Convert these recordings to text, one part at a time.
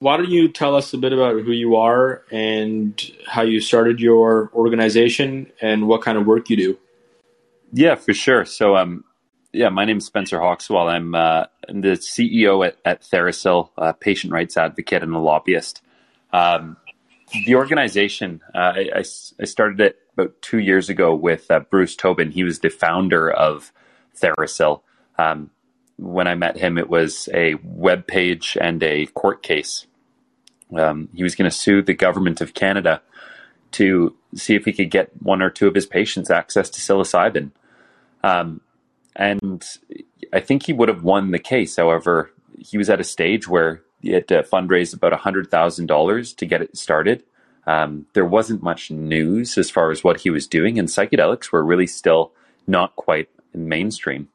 why don't you tell us a bit about who you are and how you started your organization and what kind of work you do? Yeah, for sure. So, um, yeah, my name is Spencer Hawkswell. I'm, uh, the CEO at, at TheraPsil, a patient rights advocate and a lobbyist. Um, the organization, uh, I, I, I, started it about two years ago with uh, Bruce Tobin. He was the founder of TheraPsil. Um, when I met him, it was a web page and a court case um, he was going to sue the government of Canada to see if he could get one or two of his patients access to psilocybin. Um, and I think he would have won the case. However, he was at a stage where he had to fundraise about $100,000 to get it started. Um, there wasn't much news as far as what he was doing, and psychedelics were really still not quite mainstream.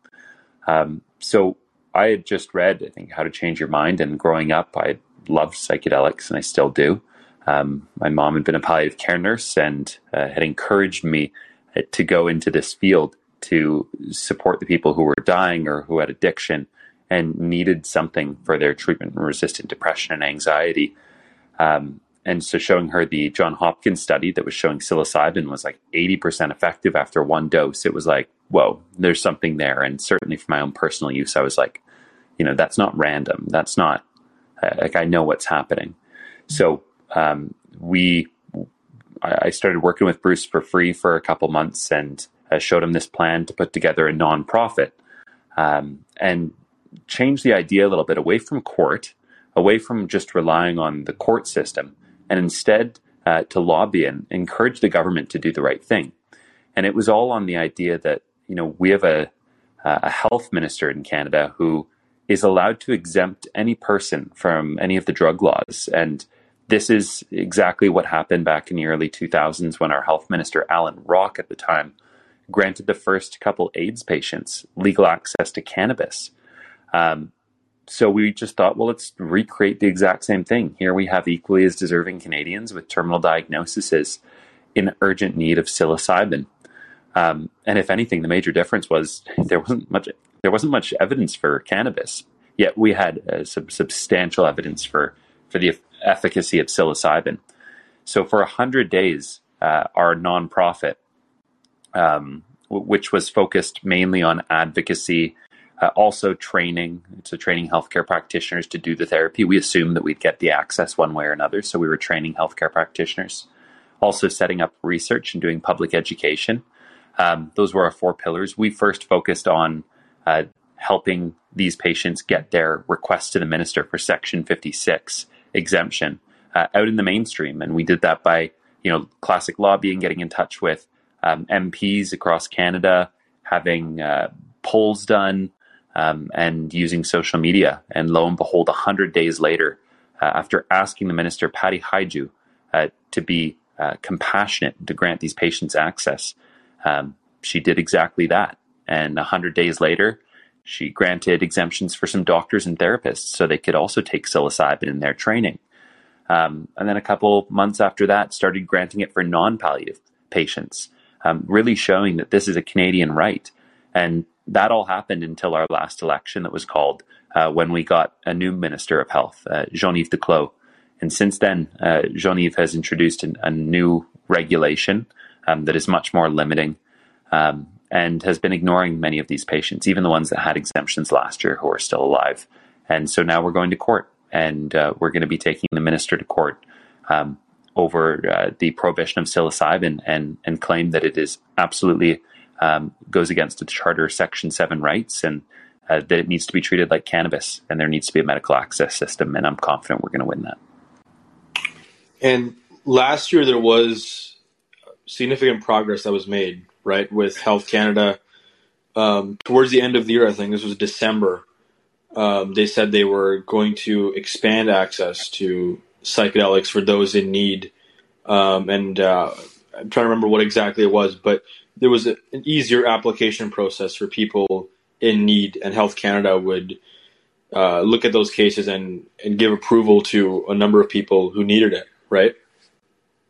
Um, so I had just read, I think, How to Change Your Mind, and growing up, I loved psychedelics, and I still do. Um, my mom had been a palliative care nurse and uh, had encouraged me uh, to go into this field to support the people who were dying or who had addiction and needed something for their treatment resistant depression and anxiety. Um, and so showing her the John Hopkins study that was showing psilocybin was like 80% effective after one dose, it was like, whoa, there's something there. And certainly for my own personal use, I was like, you know, that's not random. That's not like I know what's happening. So um, we, I started working with Bruce for free for a couple months and I showed him this plan to put together a nonprofit um, and change the idea a little bit away from court, away from just relying on the court system, and instead uh, to lobby and encourage the government to do the right thing. And it was all on the idea that you know we have a a health minister in Canada who is allowed to exempt any person from any of the drug laws. And this is exactly what happened back in the early 2000s when our health minister, Allan Rock, at the time, granted the first couple AIDS patients legal access to cannabis. Um, so we just thought, well, let's recreate the exact same thing. Here we have equally as deserving Canadians with terminal diagnoses in urgent need of psilocybin. Um, and if anything, the major difference was there wasn't much there wasn't much evidence for cannabis, yet we had uh, some substantial evidence for for the efficacy of psilocybin. So for hundred days, uh, our nonprofit, um, w- which was focused mainly on advocacy, uh, also training, so training healthcare practitioners to do the therapy. We assumed that we'd get the access one way or another, so we were training healthcare practitioners. Also setting up research and doing public education. Um, those were our four pillars. We first focused on uh, helping these patients get their request to the minister for Section 56 exemption uh, out in the mainstream. And we did that by, you know, classic lobbying, getting in touch with um, MPs across Canada, having uh, polls done, um, and using social media. And lo and behold, 100 days later, uh, after asking the minister, Patty Hajdu, uh, to be uh, compassionate to grant these patients access, um, she did exactly that. And 100 days later, she granted exemptions for some doctors and therapists so they could also take psilocybin in their training. Um, and then a couple months after that, started granting it for non palliative patients, um, really showing that this is a Canadian right. And that all happened until our last election that was called uh, when we got a new Minister of Health, uh, Jean Yves Duclos. And since then, uh, Jean Yves has introduced an, a new regulation um, that is much more limiting. Um, and has been ignoring many of these patients, even the ones that had exemptions last year who are still alive. And so now we're going to court, and uh, we're going to be taking the minister to court um, over uh, the prohibition of psilocybin and and claim that it is absolutely um, goes against the Charter Section Seven rights and. Uh, that it needs to be treated like cannabis, and there needs to be a medical access system, and I'm confident we're going to win that. And last year there was significant progress that was made right, with Health Canada. Um, towards the end of the year, I think this was December, um, they said they were going to expand access to psychedelics for those in need. Um, and uh, I'm trying to remember what exactly it was, but there was a, an easier application process for people in need, and Health Canada would uh, look at those cases and, and give approval to a number of people who needed it, right?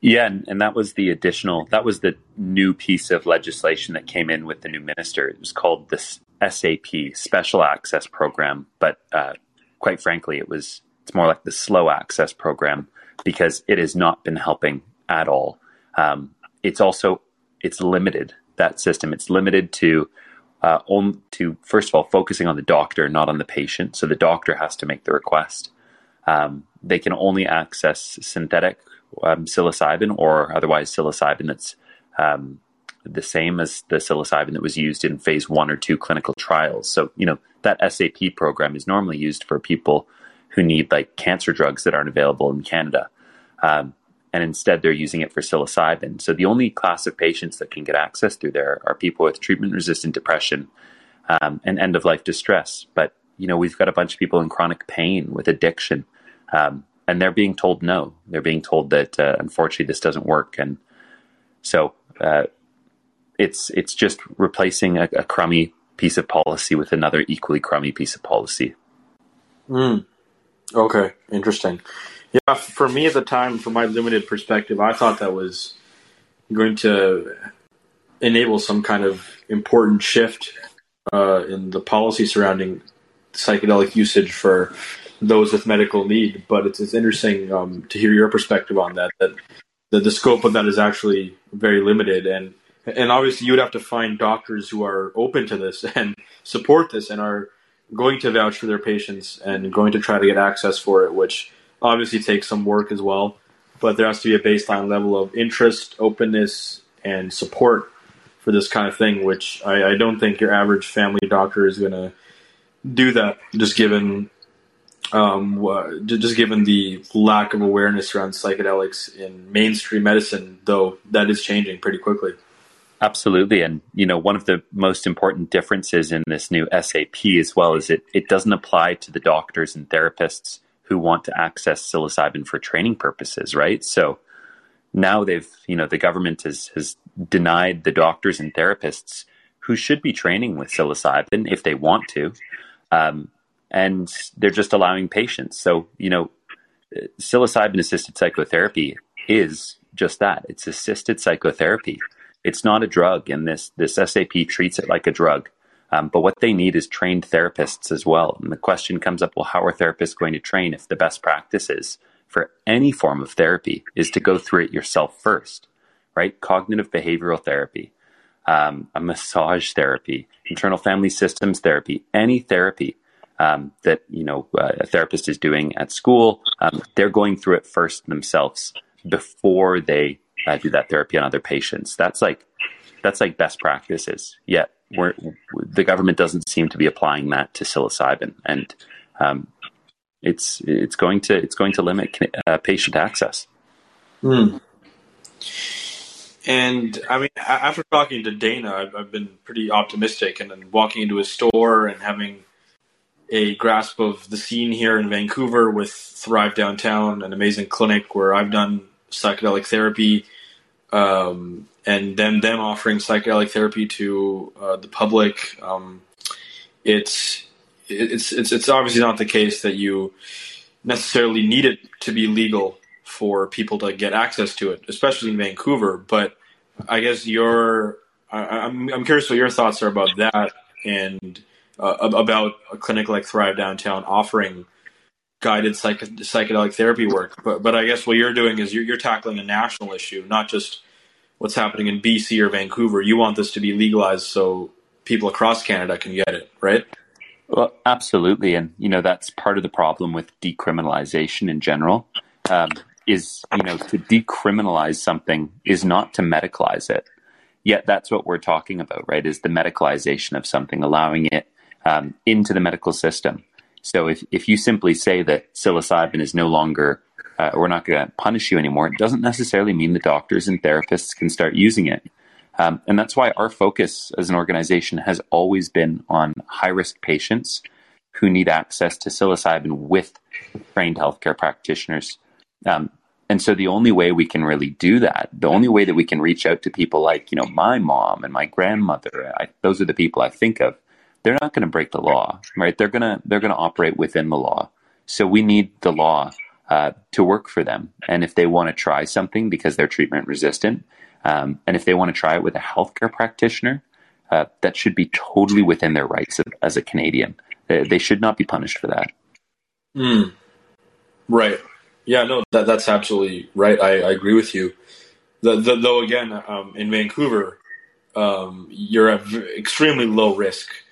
Yeah, and, and, that was the additional, that was the new piece of legislation that came in with the new minister. It was called the SAP, Special Access Program. But uh, quite frankly, it was it's more like the slow access program because it has not been helping at all. Um, it's also it's limited that system. It's limited to uh, on, to first of all focusing on the doctor, not on the patient. So the doctor has to make the request. Um, they can only access synthetic um, psilocybin or otherwise psilocybin that's um, the same as the psilocybin that was used in phase one or two clinical trials. So, you know, that SAP program is normally used for people who need like cancer drugs that aren't available in Canada. Um, and instead they're using it for psilocybin. So the only class of patients that can get access through there are people with treatment resistant depression um, and end of life distress. But, you know, we've got a bunch of people in chronic pain with addiction. Um, and they're being told no. They're being told that uh, unfortunately this doesn't work. And so uh, it's it's just replacing a, a, crummy piece of policy with another equally crummy piece of policy. Mm. Okay, interesting. Yeah, for me at the time, from my limited perspective, I thought that was going to enable some kind of important shift uh, in the policy surrounding psychedelic usage for those with medical need. But it's, it's interesting um, to hear your perspective on that. That the, the scope of that is actually very limited, and and obviously you would have to find doctors who are open to this and support this and are going to vouch for their patients and going to try to get access for it, which obviously takes some work as well. But there has to be a baseline level of interest, openness, and support for this kind of thing, which I, I don't think your average family doctor is going to do that, just given um, just given the lack of awareness around psychedelics in mainstream medicine. Though that is changing pretty quickly. Absolutely. And, you know, one of the most important differences in this new SAP as well is it, it doesn't apply to the doctors and therapists who want to access psilocybin for training purposes, right? So now they've, you know, the government has, has denied the doctors and therapists who should be training with psilocybin if they want to. Um, and they're just allowing patients. So, you know, psilocybin assisted psychotherapy is just that it's assisted psychotherapy it's not a drug, and this this SAP treats it like a drug. Um, but what they need is trained therapists as well. And the question comes up: Well, how are therapists going to train if the best practices for any form of therapy is to go through it yourself first, right? Cognitive behavioral therapy, um, a massage therapy, internal family systems therapy, any therapy um, that you know uh, a therapist is doing at school, um, they're going through it first themselves before they uh, do that therapy on other patients. That's like that's like best practices. Yet the government doesn't seem to be applying that to psilocybin, and um, it's it's going to it's going to limit uh, patient access. Mm. And I mean, after talking to Dana, I've, I've been pretty optimistic, and then walking into a store and having a grasp of the scene here in Vancouver with Thrive Downtown, an amazing clinic where I've done psychedelic therapy um, and then them offering psychedelic therapy to uh, the public. Um, it's it's it's it's obviously not the case that you necessarily need it to be legal for people to get access to it, especially in Vancouver. But I guess your I'm I'm curious what your thoughts are about that and uh, about a clinic like Thrive Downtown offering guided psych- psychedelic therapy work. But but I guess what you're doing is you're, you're tackling a national issue, not just what's happening in BC or Vancouver. You want this to be legalized so people across Canada can get it, right? Well, absolutely, and you know that's part of the problem with decriminalization in general. Um, is you know to decriminalize something is not to medicalize it. Yet that's what we're talking about, right? Is the medicalization of something, allowing it um, into the medical system. So if if you simply say that psilocybin is no longer uh, we're not going to punish you anymore, it doesn't necessarily mean the doctors and therapists can start using it. Um, and that's why our focus as an organization has always been on high risk patients who need access to psilocybin with trained healthcare practitioners. Um, and so the only way we can really do that, the only way that we can reach out to people like, you know, my mom and my grandmother, I, those are the people I think of. They're not going to break the law, right? They're going to they're to operate within the law. So we need the law uh, to work for them. And if they want to try something because they're treatment resistant, um, and if they want to try it with a healthcare practitioner, uh, that should be totally within their rights as a Canadian. They, they should not be punished for that. Mm. Right. Yeah. No. That that's absolutely right. I, I agree with you. The, the, though again, um, in Vancouver, um, you're at extremely low risk of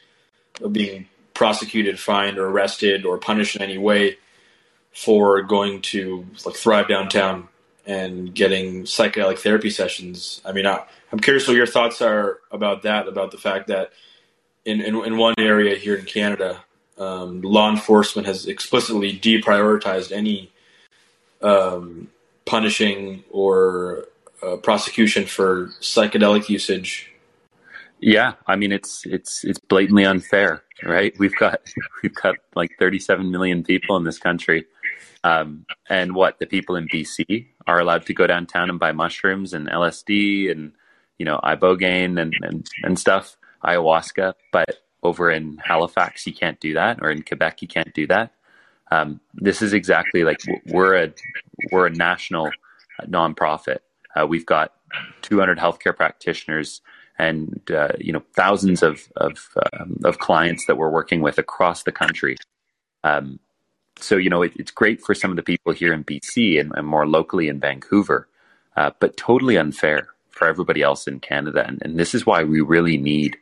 being prosecuted, fined, or arrested, or punished in any way for going to like Thrive Downtown and getting psychedelic therapy sessions. I mean, I, am curious what your thoughts are about that, about the fact that in, in, in one area here in Canada, um, law enforcement has explicitly deprioritized any um, punishing or uh, prosecution for psychedelic usage. Yeah, I mean it's it's it's blatantly unfair, right? We've got we've got like 37 million people in this country, um, and what the people in BC are allowed to go downtown and buy mushrooms and LSD and you know ibogaine and and, and stuff, ayahuasca, but over in Halifax you can't do that, or in Quebec you can't do that. Um, this is exactly like we're a we're a national nonprofit. Uh, we've got 200 healthcare practitioners and uh, you know thousands of of, um, of clients that we're working with across the country. Um, so you know it, it's great for some of the people here in BC and, and more locally in Vancouver, uh, but totally unfair for everybody else in Canada. And, and this is why we really need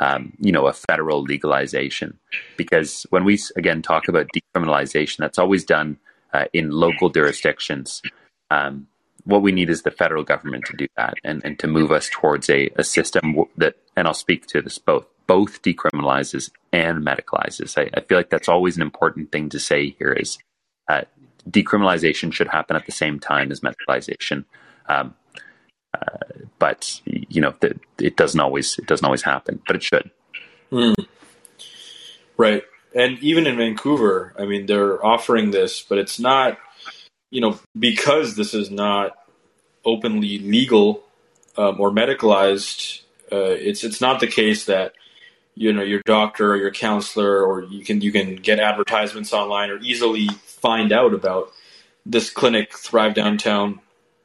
um, you know a federal legalization because when we again talk about decriminalization, that's always done uh, in local jurisdictions. Um, what we need is the federal government to do that and, and to move us towards a, a system that, and I'll speak to this both, both decriminalizes and medicalizes. I, I feel like that's always an important thing to say here is uh, decriminalization should happen at the same time as medicalization. Um, uh, but you know, the, it doesn't always, it doesn't always happen, but it should. Mm. Right. And even in Vancouver, I mean, they're offering this, but it's not, you know, because this is not openly legal um, or medicalized, uh, it's it's not the case that you know your doctor or your counselor or you can you can get advertisements online or easily find out about this clinic Thrive Downtown,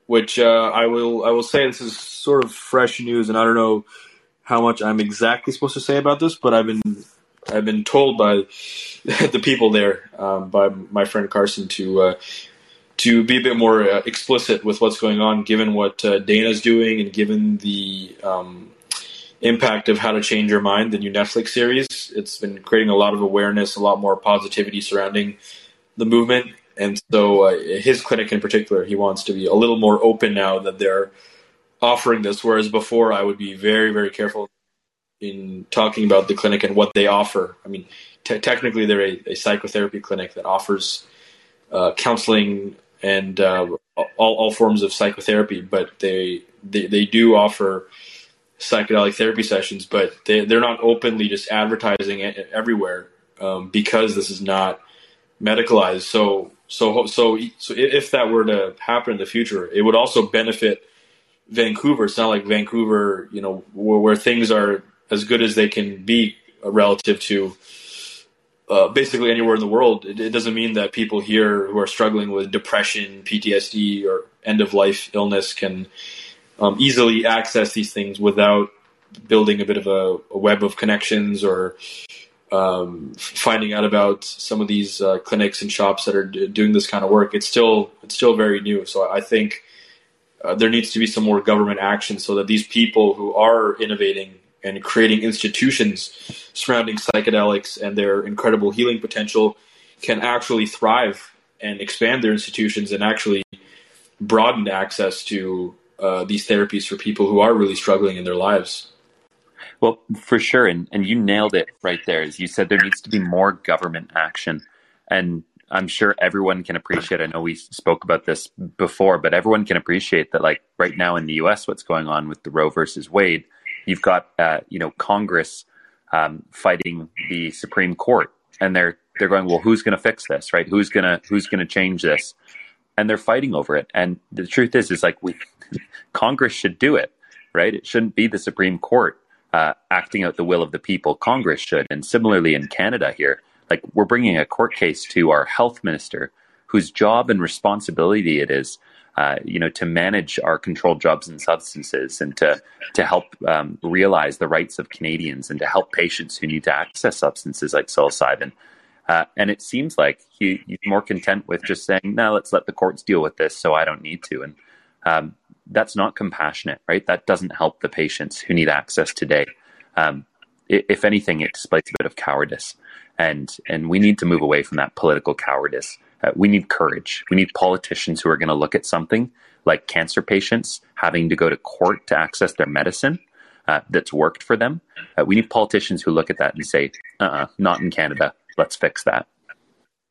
which uh, I will I will say this is sort of fresh news, and I don't know how much I'm exactly supposed to say about this, but I've been I've been told by the people there, um, by my friend Carson, to uh, to be a bit more uh, explicit with what's going on, given what uh, Dana's doing and given the um, impact of How to Change Your Mind, the new Netflix series. It's been creating a lot of awareness, a lot more positivity surrounding the movement. And so, uh, his clinic in particular, he wants to be a little more open now that they're offering this. Whereas before, I would be very, very careful in talking about the clinic and what they offer. I mean, technically, they're a, a, psychotherapy clinic that offers uh, counseling and uh, all, all forms of psychotherapy, but they, they, they do offer psychedelic therapy sessions, but they, they're not openly just advertising it everywhere um, because this is not medicalized. So, so, so, so if that were to happen in the future, it would also benefit Vancouver. It's not like Vancouver, you know, where, where things are as good as they can be relative to uh, basically anywhere in the world. It, it, doesn't mean that people here who are struggling with depression, PTSD, or end of life illness can um, easily access these things without building a bit of a, a web of connections or um, finding out about some of these uh, clinics and shops that are d- doing this kind of work. It's still it's still very new. So I think uh, there needs to be some more government action so that these people who are innovating and creating institutions surrounding psychedelics and their incredible healing potential can actually thrive and expand their institutions and actually broaden access to uh, these therapies for people who are really struggling in their lives. Well, for sure, and and you nailed it right there. As you said, there needs to be more government action, and I'm sure everyone can appreciate. I know we spoke about this before, but everyone can appreciate that. Like right now in the U.S., what's going on with the Roe versus Wade You've got uh, you know Congress um, fighting the Supreme Court, and they're they're going, well, who's going to fix this, right? Who's gonna who's gonna change this? And they're fighting over it. And the truth is, is like we Congress should do it, right? It shouldn't be the Supreme Court uh, acting out the will of the people. Congress should. And similarly in Canada here, like we're bringing a court case to our health minister, whose job and responsibility it is uh, you know, to manage our controlled drugs and substances, and to to help um, realize the rights of Canadians, and to help patients who need to access substances like psilocybin. Uh, and it seems like he, he's more content with just saying, "No, let's let the courts deal with this, so I don't need to." And um, that's not compassionate, right? That doesn't help the patients who need access today. Um, if anything, it displays a bit of cowardice, and and we need to move away from that political cowardice. Uh, we need courage. We need politicians who are going to look at something like cancer patients having to go to court to access their medicine uh, that's worked for them. Uh, we need politicians who look at that and say, "Uh, not in Canada let's fix that.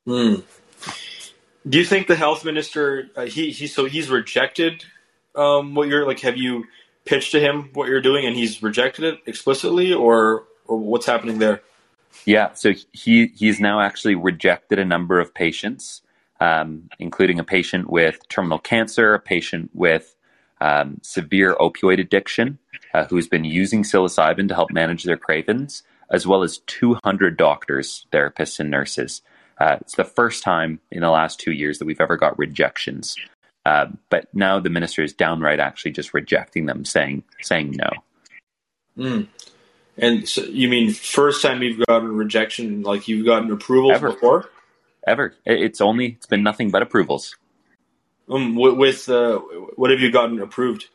Mm. Do you think the health minister uh, he he so he's rejected um, what you're like? Have you pitched to him what you're doing and he's rejected it explicitly, or or what's happening there? Yeah, so he he's now actually rejected a number of patients, um, including a patient with terminal cancer, a patient with um, severe opioid addiction, uh, who's been using psilocybin to help manage their cravings, as well as 200 doctors, therapists, and nurses. Uh, it's the first time in the last two years that we've ever got rejections. Uh, but now the minister is downright actually just rejecting them, saying saying no. Mm. And so you mean first time you've gotten rejection, like you've gotten approvals Ever. before? Ever? It's only it's been nothing but approvals. Um, with uh, what have you gotten approved?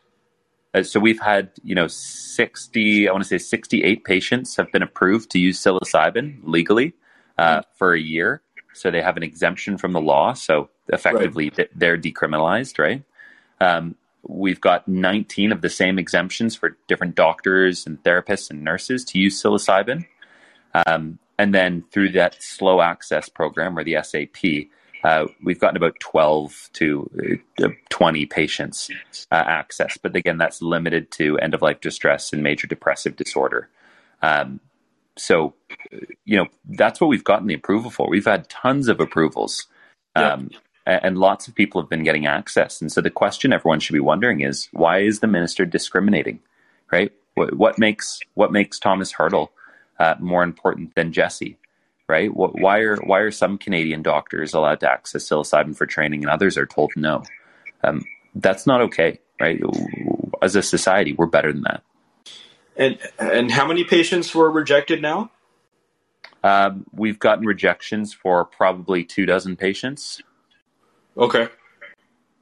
Uh, so we've had, you know, 60, I want to say 68 patients have been approved to use psilocybin legally uh, mm. for a year. So they have an exemption from the law. So effectively, right. they're decriminalized, right? Um, we've got 19 of the same exemptions for different doctors and therapists and nurses to use psilocybin. Um, and then through that slow access program or the SAP, uh, we've gotten about 12 to uh, 20 patients uh, access. But again, that's limited to end of life distress and major depressive disorder. Um, so, you know, that's what we've gotten the approval for. We've had tons of approvals. Um, yep. And lots of people have been getting access. And so the question everyone should be wondering is why is the minister discriminating? Right? What, what makes what makes Thomas Hertel uh, more important than Jesse? right? Why are why are some Canadian doctors allowed to access psilocybin for training and others are told no? Um, that's not okay, right? As a society, we're better than that. And and how many patients were rejected now? Um, we've gotten rejections for probably two dozen patients. Okay.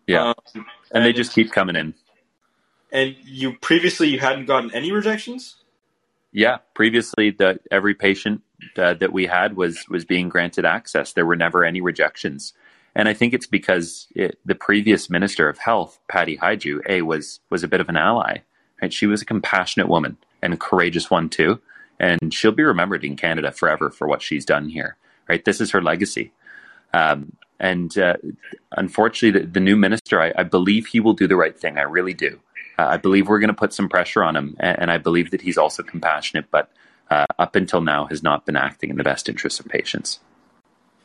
Yeah, um, and, they just keep coming in. And you previously you hadn't gotten any rejections? Yeah, previously the every patient uh, that we had was was being granted access. There were never any rejections, and I think it's because it, the previous minister of health, Patty Hajdu, a was was a bit of an ally. Right, she was a compassionate woman and a courageous one too, and she'll be remembered in Canada forever for what she's done here. Right, this is her legacy. Um, and uh, unfortunately, the, the, new minister, I, I believe he will do the right thing. I really do. Uh, I believe we're going to put some pressure on him, and, and, I believe that he's also compassionate, but uh, up until now has not been acting in the best interests of patients.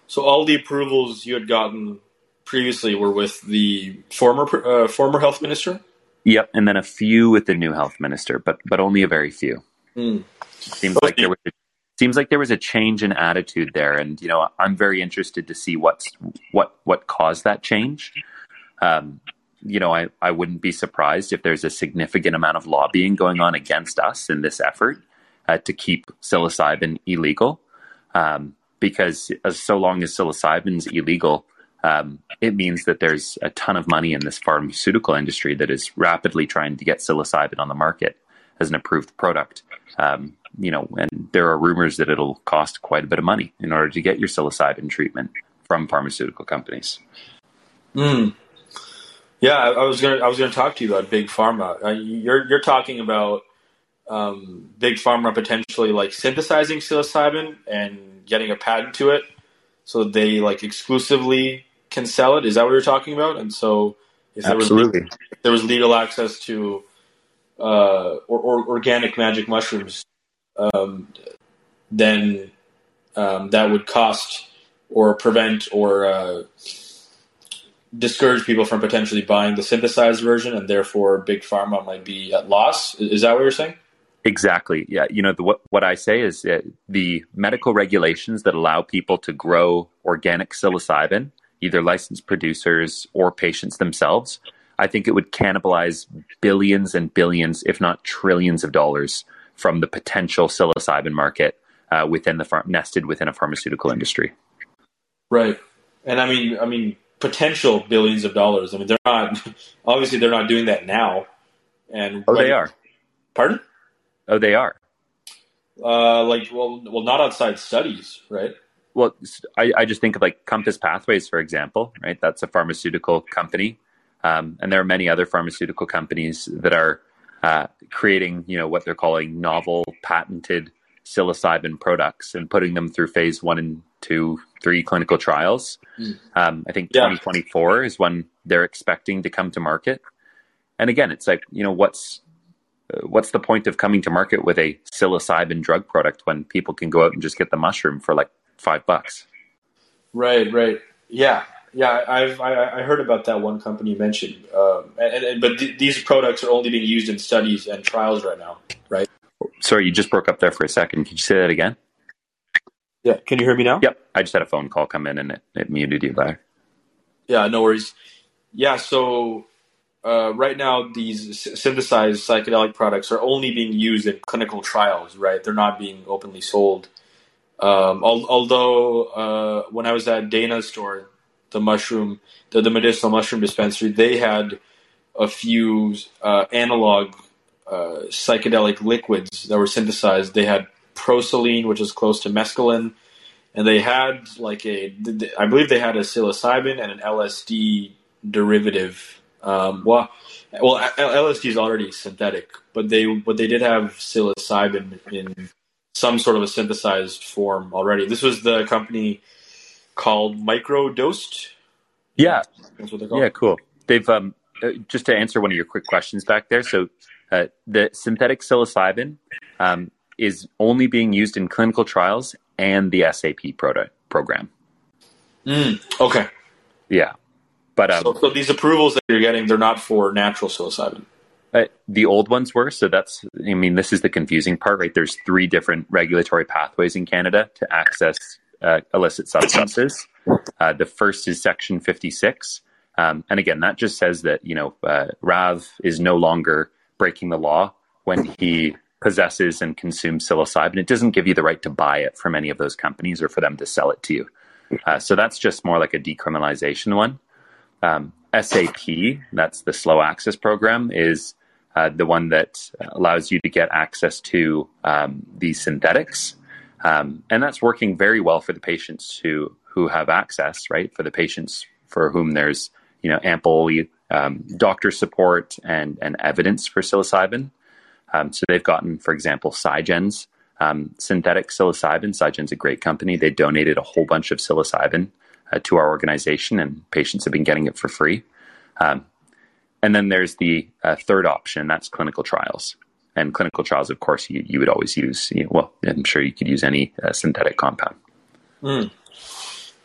So all the approvals you had gotten previously were with the former uh, former health minister. Yep, and then a few with the new health minister, but but only a very few. Mm. Seems like there was a, seems like there was a change in attitude there, and you know I'm very interested to see what's what what caused that change. Um, you know, I, I wouldn't be surprised if there's a significant amount of lobbying going on against us in this effort uh, to keep psilocybin illegal. Um, because as so long as psilocybin is illegal, um, it means that there's a ton of money in this pharmaceutical industry that is rapidly trying to get psilocybin on the market as an approved product. Um, you know, and there are rumors that it'll cost quite a bit of money in order to get your psilocybin treatment from pharmaceutical companies. Mm. Yeah, I, was gonna I was gonna talk to you about big pharma. Uh, you're you're talking about um, big pharma potentially like synthesizing psilocybin and getting a patent to it, so they like exclusively can sell it. Is that what you're talking about? And so, if there Absolutely. was if there was legal access to uh, or, or organic magic mushrooms, um, then um, that would cost or prevent or uh, discourage people from potentially buying the synthesized version, and therefore big pharma might be at loss. Is that what you're saying? Exactly. Yeah. You know, the, what, what I say is the medical regulations that allow people to grow organic psilocybin, either licensed producers or patients themselves, I think it would cannibalize billions and billions, if not trillions of dollars from the potential psilocybin market uh, within the nested within a pharmaceutical industry. Right, and I mean, I mean, potential billions of dollars. I mean, they're not obviously they're not doing that now. And oh, they are. Pardon? Oh, they are. Uh, like, well, well, not outside studies, right? Well, I, I just think of like Compass Pathways, for example, right? That's a pharmaceutical company, um, and there are many other pharmaceutical companies that are uh, creating, you know, what they're calling novel, patented psilocybin products and putting them through phase one and two, three clinical trials. Mm. Um, I think yeah. 2024 is when they're expecting to come to market. And again, it's like, you know, what's uh, what's the point of coming to market with a psilocybin drug product when people can go out and just get the mushroom for like five bucks? Right, right. Yeah, yeah. I've I, I heard about that one company you mentioned, um, and, and, but th- these products are only being used in studies and trials right now, right? Sorry, you just broke up there for a second. Could you say that again? Yeah, can you hear me now? Yep, I just had a phone call come in and it, it muted you there. Yeah, no worries. Yeah, so uh, right now these synthesized psychedelic products are only being used in clinical trials, right? They're not being openly sold. Um, al- although uh, when I was at Dana's store, the mushroom, the, the medicinal mushroom dispensary, they had a few uh, analog uh, psychedelic liquids that were synthesized. They had proscaline, which is close to mescaline, and they had like a, I believe they had a psilocybin and an LSD derivative um, well, well, LSD is already synthetic, but they but they did have psilocybin in some sort of a synthesized form already. This was the company called Microdosed. Yeah, that's what they're called. Yeah, cool. They've um, uh, just to answer one of your quick questions back there. So uh, the synthetic psilocybin um, is only being used in clinical trials and the SAP product program. Mm, okay. Yeah. But um, so, so, these approvals that you're getting, they're not for natural psilocybin. Uh, the old ones were. So that's, I mean, this is the confusing part, right? There's three different regulatory pathways in Canada to access uh, illicit substances. Uh, the first is Section 56. Um, and again, that just says that, you know, uh, Rav is no longer breaking the law when he possesses and consumes psilocybin. It doesn't give you the right to buy it from any of those companies or for them to sell it to you. Uh, so that's just more like a decriminalization one. Um, SAP, that's the slow access program, is uh, the one that allows you to get access to um, these synthetics. Um, and that's working very well for the patients who, who have access, right? For the patients for whom there's you know ample um, doctor support and, and evidence for psilocybin. Um, so they've gotten, for example, Psygen's um, synthetic psilocybin. Psygen's a great company. They donated a whole bunch of psilocybin uh, to our organization, and patients have been getting it for free. Um, and then there's the uh, third option, that's clinical trials. And clinical trials, of course, you, you would always use, you know, well, I'm sure you could use any uh, synthetic compound. Mm.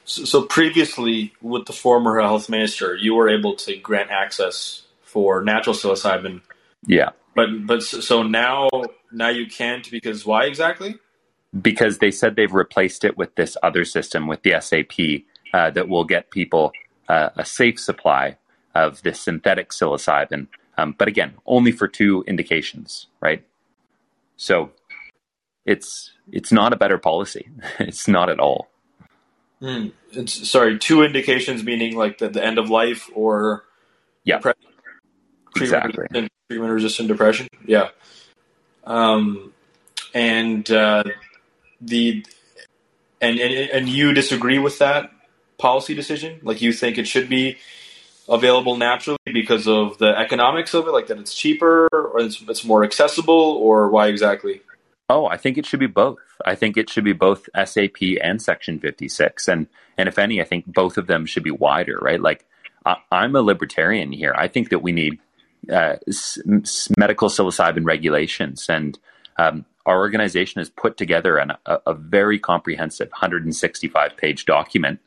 So, so, previously, with the former health minister, you were able to grant access for natural psilocybin. Yeah. But but so now now you can't because why exactly? Because they said they've replaced it with this other system with the SAP uh, that will get people uh, a safe supply of this synthetic psilocybin. Um, but again, only for two indications, right? So it's it's not a better policy. it's not at all. Mm. It's sorry, two indications meaning like the, the end of life or yeah, exactly treatment resistant depression. Yeah, um, and uh, the and, and and you disagree with that policy decision? Like you think it should be available naturally because of the economics of it, like that it's cheaper or it's, it's more accessible, or why exactly? Oh, I think it should be both. I think it should be both SAP and Section 56. And, and if any, I think both of them should be wider, right? Like, I, I'm a libertarian here. I think that we need uh, s- medical psilocybin regulations. And um, our organization has put together an, a, a, very comprehensive 165 page document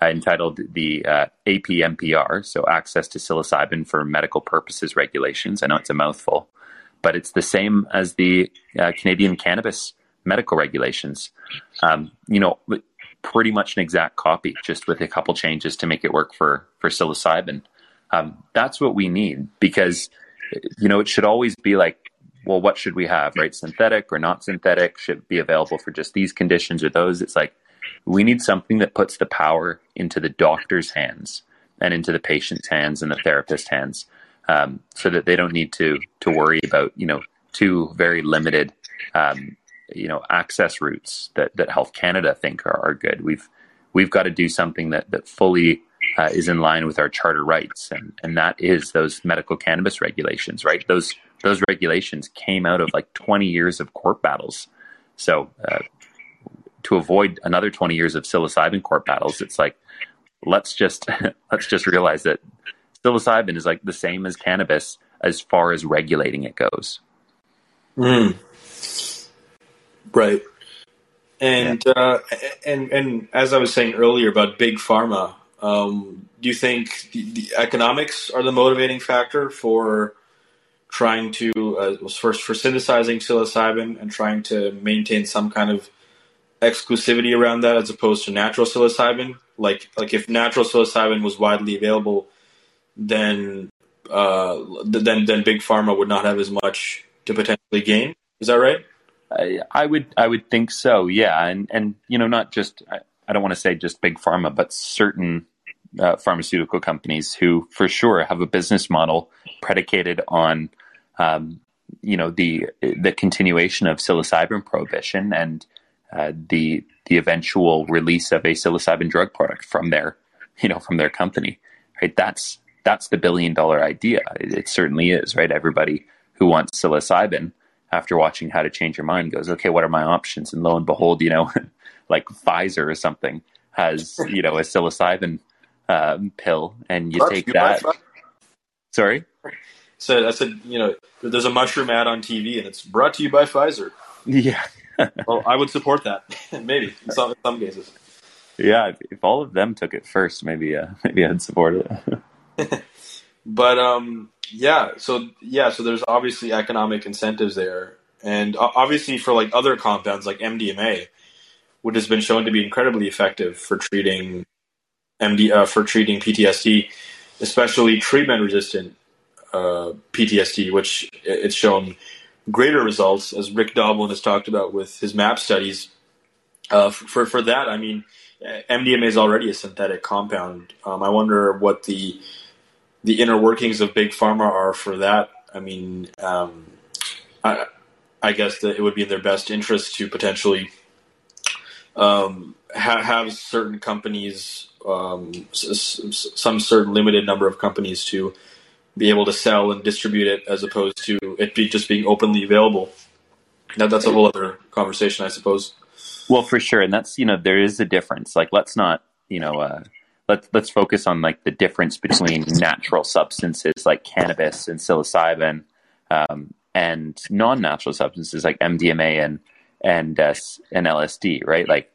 uh, entitled the uh, APMPR, so Access to Psilocybin for Medical Purposes Regulations. I know it's a mouthful, but it's the same as the uh, Canadian cannabis medical regulations. Um, you know, pretty much an exact copy, just with a couple changes to make it work for for psilocybin. Um, that's what we need because you know it should always be like well, what should we have, right? Synthetic or not synthetic? Should be available for just these conditions or those? It's like we need something that puts the power into the doctor's hands and into the patient's hands and the therapist's hands, um, so that they don't need to to worry about you know two very limited um, you know access routes that that Health Canada think are, are good. We've we've got to do something that that fully uh, is in line with our charter rights, and and that is those medical cannabis regulations, right? Those those regulations came out of like 20 years of court battles. So uh, to avoid another 20 years of psilocybin court battles, it's like let's just let's just realize that psilocybin is like the same as cannabis as far as regulating it goes. Mm. Right. And yeah. uh, and and as I was saying earlier about big pharma, um, do you think the, the, economics are the motivating factor for trying to uh, first for synthesizing psilocybin and trying to maintain some kind of exclusivity around that as opposed to natural psilocybin? Like like if natural psilocybin was widely available, then uh, then then big pharma would not have as much to potentially gain. Is that right? I, I would I would think so. Yeah, and and you know not just I, I don't want to say just big pharma, but certain uh, pharmaceutical companies who for sure have a business model predicated on um, you know the the continuation of psilocybin prohibition and uh, the the eventual release of a psilocybin drug product from their you know from their company right that's that's the billion dollar idea it, it certainly is right everybody who wants psilocybin after watching How to Change Your Mind goes, okay, what are my options? And lo and behold, you know, like Pfizer or something has, you know, a psilocybin um, pill, and you Brought take you that. Sorry. So I said, you know, there's a mushroom ad on TV, and it's brought to you by Pfizer. Yeah. well, I would support that, maybe in some, in some cases. Yeah, if, if, all of them took it first, maybe uh, maybe I'd support it. but um, yeah, so yeah, so there's obviously economic incentives there, and obviously for like other compounds like MDMA, which has been shown to be incredibly effective for treating MD uh, for treating PTSD, especially treatment resistant uh, PTSD, which it's shown greater results, as Rick Doblin has talked about with his MAP studies. Uh, for for that, I mean, MDMA is already a synthetic compound. Um, I wonder what the the inner workings of big pharma are for that. I mean, um, I, I, guess that it would be in their best interest to potentially um, ha- have certain companies, um, s- s- some certain limited number of companies to be able to sell and distribute it, as opposed to it be just being openly available. Now, that's a whole other conversation, I suppose. Well, for sure, and that's you know there is a difference. Like, let's not you know. Uh, let's let's focus on like the difference between natural substances like cannabis and psilocybin um, and non-natural substances like MDMA and and uh, and LSD, right? Like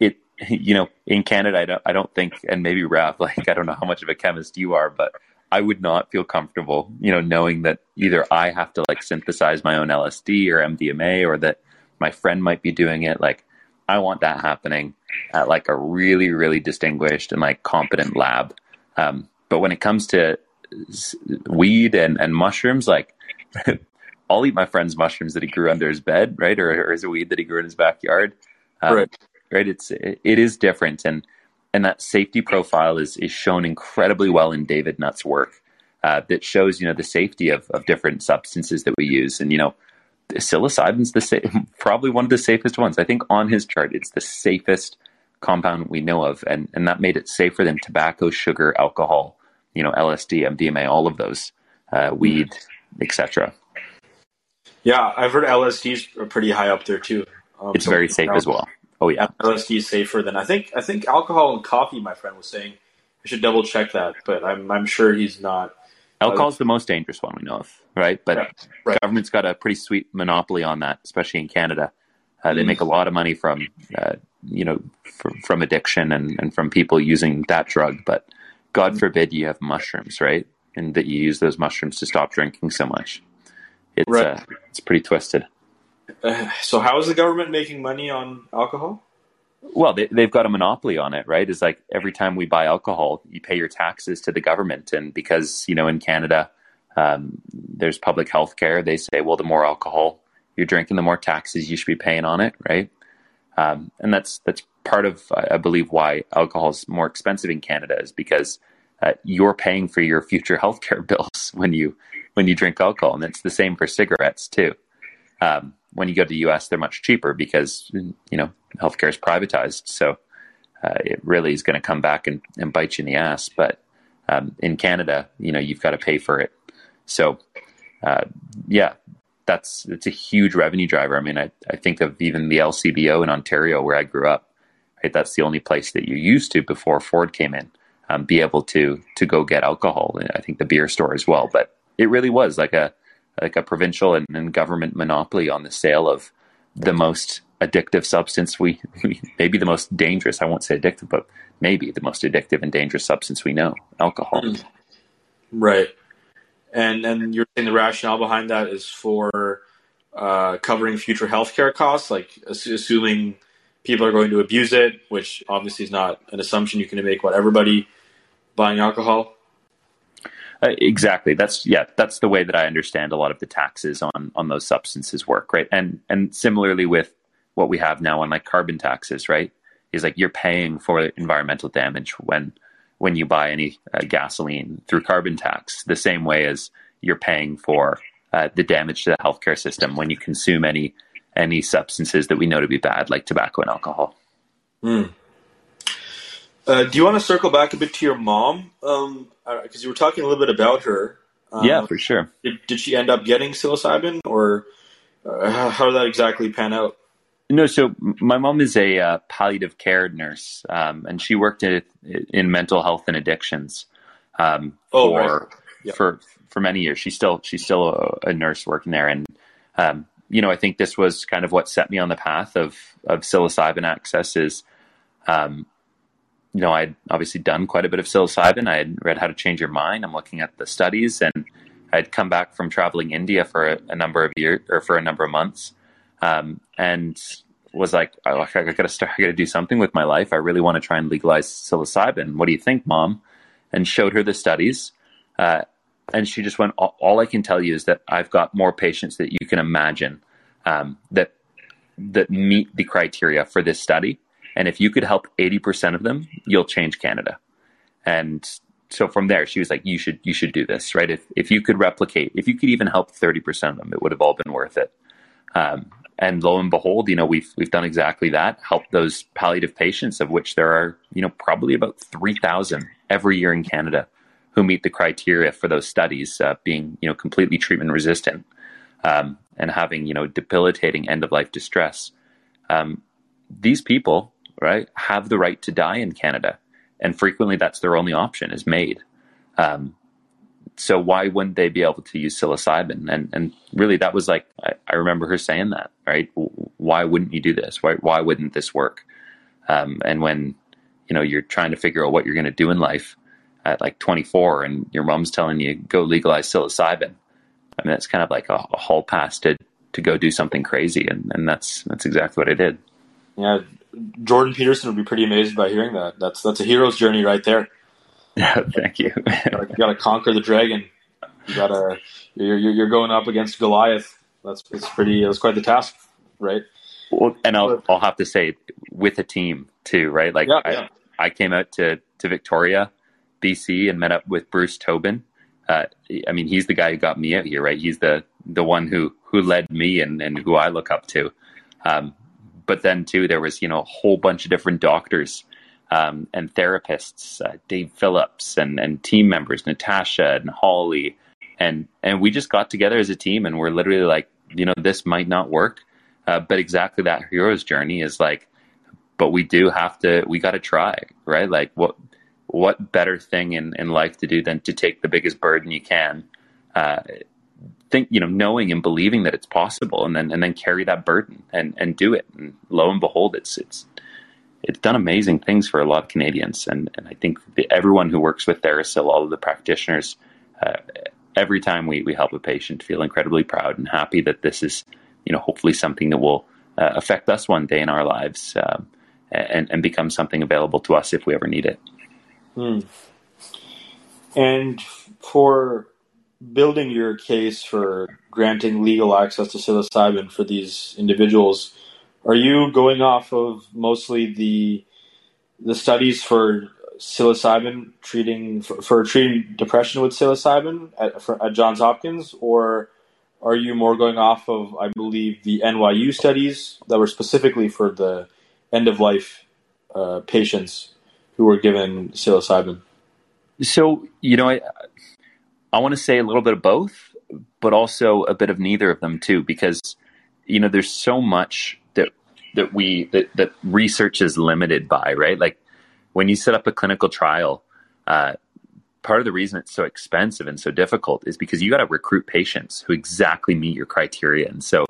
it, you know, in Canada, I don't I don't think, and maybe Rav, like I don't know how much of a chemist you are, but I would not feel comfortable, you know, knowing that either I have to like synthesize my own LSD or MDMA, or that my friend might be doing it. Like I want that happening at like a really, really distinguished and like competent lab. Um, but when it comes to weed and, and mushrooms, like I'll eat my friend's mushrooms that he grew under his bed, right? Or, or his weed that he grew in his backyard. Um, right. Right. It's, it, it is different. And, and that safety profile is, is shown incredibly well in David Nutt's work. Uh, that shows, you know, the safety of, of different substances that we use. And, you know, psilocybin's the same, probably one of the safest ones. I think on his chart, it's the safest compound we know of, and and that made it safer than tobacco, sugar, alcohol, you know, LSD, MDMA, all of those, uh, weed, etc. Yeah, I've heard LSD's are pretty high up there too. Um, it's so very safe as well. Oh yeah, LSD is safer than I think. I think alcohol and coffee. My friend was saying. I should double check that, but I'm I'm sure he's not Alcohol is the most dangerous one we know of, right? But right. Right. government's got a pretty sweet monopoly on that, especially in Canada. Uh, they mm. make a lot of money from, uh, you know, from, from addiction and, and from people using that drug. But God mm. forbid you have mushrooms, right? And that you use those mushrooms to stop drinking so much. It's right. uh, it's pretty twisted. So, how is the government making money on alcohol? Well, they, they've got a monopoly on it, right? It's like every time we buy alcohol, you pay your taxes to the government, and because you know in Canada um, there's public health care, they say, well, the more alcohol you're drinking, the more taxes you should be paying on it, right? Um, and that's that's part of I believe why alcohol is more expensive in Canada is because uh, you're paying for your future healthcare bills when you when you drink alcohol, and it's the same for cigarettes too. Um, when you go to the U.S., they're much cheaper because you know healthcare is privatized, so uh, it really is going to come back and, and, bite you in the ass. But um, in Canada, you know you've got to pay for it. So uh, yeah, that's it's a huge revenue driver. I mean, I, I think of even the LCBO in Ontario where I grew up. Right, that's the only place that you used to before Ford came in. Um, be able to to go get alcohol. I think the beer store as well, but it really was like a like a provincial and, and government monopoly on the sale of the most addictive substance we, maybe the most dangerous. I won't say addictive, but maybe the most addictive and dangerous substance we know, alcohol. Hmm. Right. And and you're saying the rationale behind that is for uh, covering future healthcare costs, like assuming people are going to abuse it, which obviously is not an assumption you can make about everybody buying alcohol. Uh, exactly. That's yeah. That's the way that I understand a lot of the taxes on on those substances work, right? And and similarly with what we have now on like carbon taxes, right? Is like you're paying for environmental damage when when you buy any uh, gasoline through carbon tax, the same way as you're paying for uh, the damage to the healthcare system when you consume any any substances that we know to be bad, like tobacco and alcohol. Mm. Uh, do you want to circle back a bit to your mom? Because um, you were talking a little bit about her. Um, yeah, for sure. Did, did, she end up getting psilocybin, or uh, how did that exactly pan out? No, so my mom is a uh, palliative care nurse, um, and she worked in, in mental health and addictions um, oh, for right. for for many years. She's still she's still a, a nurse working there, and um, you know I think this was kind of what set me on the path of of psilocybin access. Is um, you know, I'd obviously done quite a bit of psilocybin. I had read How to Change Your Mind. I'm looking at the studies, and I'd come back from traveling India for a, a number of years or for a number of months, um, and was like, oh, I, got to start. I got to do something with my life. I really want to try and legalize psilocybin. What do you think, Mom? And showed her the studies, uh, and she just went. All, all, I can tell you is that I've got more patients that you can imagine um, that that meet the criteria for this study and if you could help 80% of them, you'll change Canada. And so from there, she was like, you should, you should do this, right? If, if you could replicate, if you could even help 30% of them, it would have all been worth it. Um, and lo and behold, you know, we've, we've done exactly that, help those palliative patients of which there are, you know, probably about 3,000 every year in Canada who meet the criteria for those studies, uh, being, you know, completely treatment resistant, um, and having, you know, debilitating end of life distress. Um, these people right, have the right to die in Canada. And frequently that's their only option is made. Um, so why wouldn't they be able to use psilocybin? And and really that was like I, I remember her saying that, right? Why wouldn't you do this? Why why wouldn't this work? Um, and when you know you're trying to figure out what you're going to do in life at like 24, and your mom's telling you go legalize psilocybin, I mean that's kind of like a, a hall pass to to go do something crazy, and and that's that's exactly what I did. Yeah, Jordan Peterson would be pretty amazed by hearing that. That's that's a hero's journey right there. Yeah, thank you. you got to conquer the dragon. You got to you're, you're going up against Goliath. That's it's pretty. That's quite the task, right? Well, and I'll I'll have to say with a team too, right? Like yeah, I, yeah. I came out to to Victoria, BC, and met up with Bruce Tobin. Uh, I mean, he's the guy who got me out here, right? He's the the one who who led me and and who I look up to. Um, but then too there was you know a whole bunch of different doctors um, and therapists, uh, Dave Phillips and and team members, Natasha and Holly, and and we just got together as a team and we're literally like, you know, this might not work, uh, but exactly that hero's journey is like, but we do have to, we got to try, right? Like what what better thing in in life to do than to take the biggest burden you can. Uh, think you know knowing and believing that it's possible and then and then carry that burden and and do it and lo and behold it's it's it's done amazing things for a lot of Canadians and and I think the, everyone who works with TheraPsil all of the practitioners uh, every time we we help a patient feel incredibly proud and happy that this is you know hopefully something that will uh, affect us one day in our lives um, and and become something available to us if we ever need it. Hmm. And for building your case for granting legal access to psilocybin for these individuals, are you going off of mostly the the studies for psilocybin treating for, for treating depression with psilocybin at, for, at Johns Hopkins, or are you more going off of I believe the NYU studies that were specifically for the end of life uh, patients who were given psilocybin? So you know, I I want to say a little bit of both, but also a bit of neither of them too, because you know there's so much that that we that that research is limited by, right? Like when you set up a clinical trial, uh, part of the reason it's so expensive and so difficult is because you got to recruit patients who exactly meet your criteria. And so,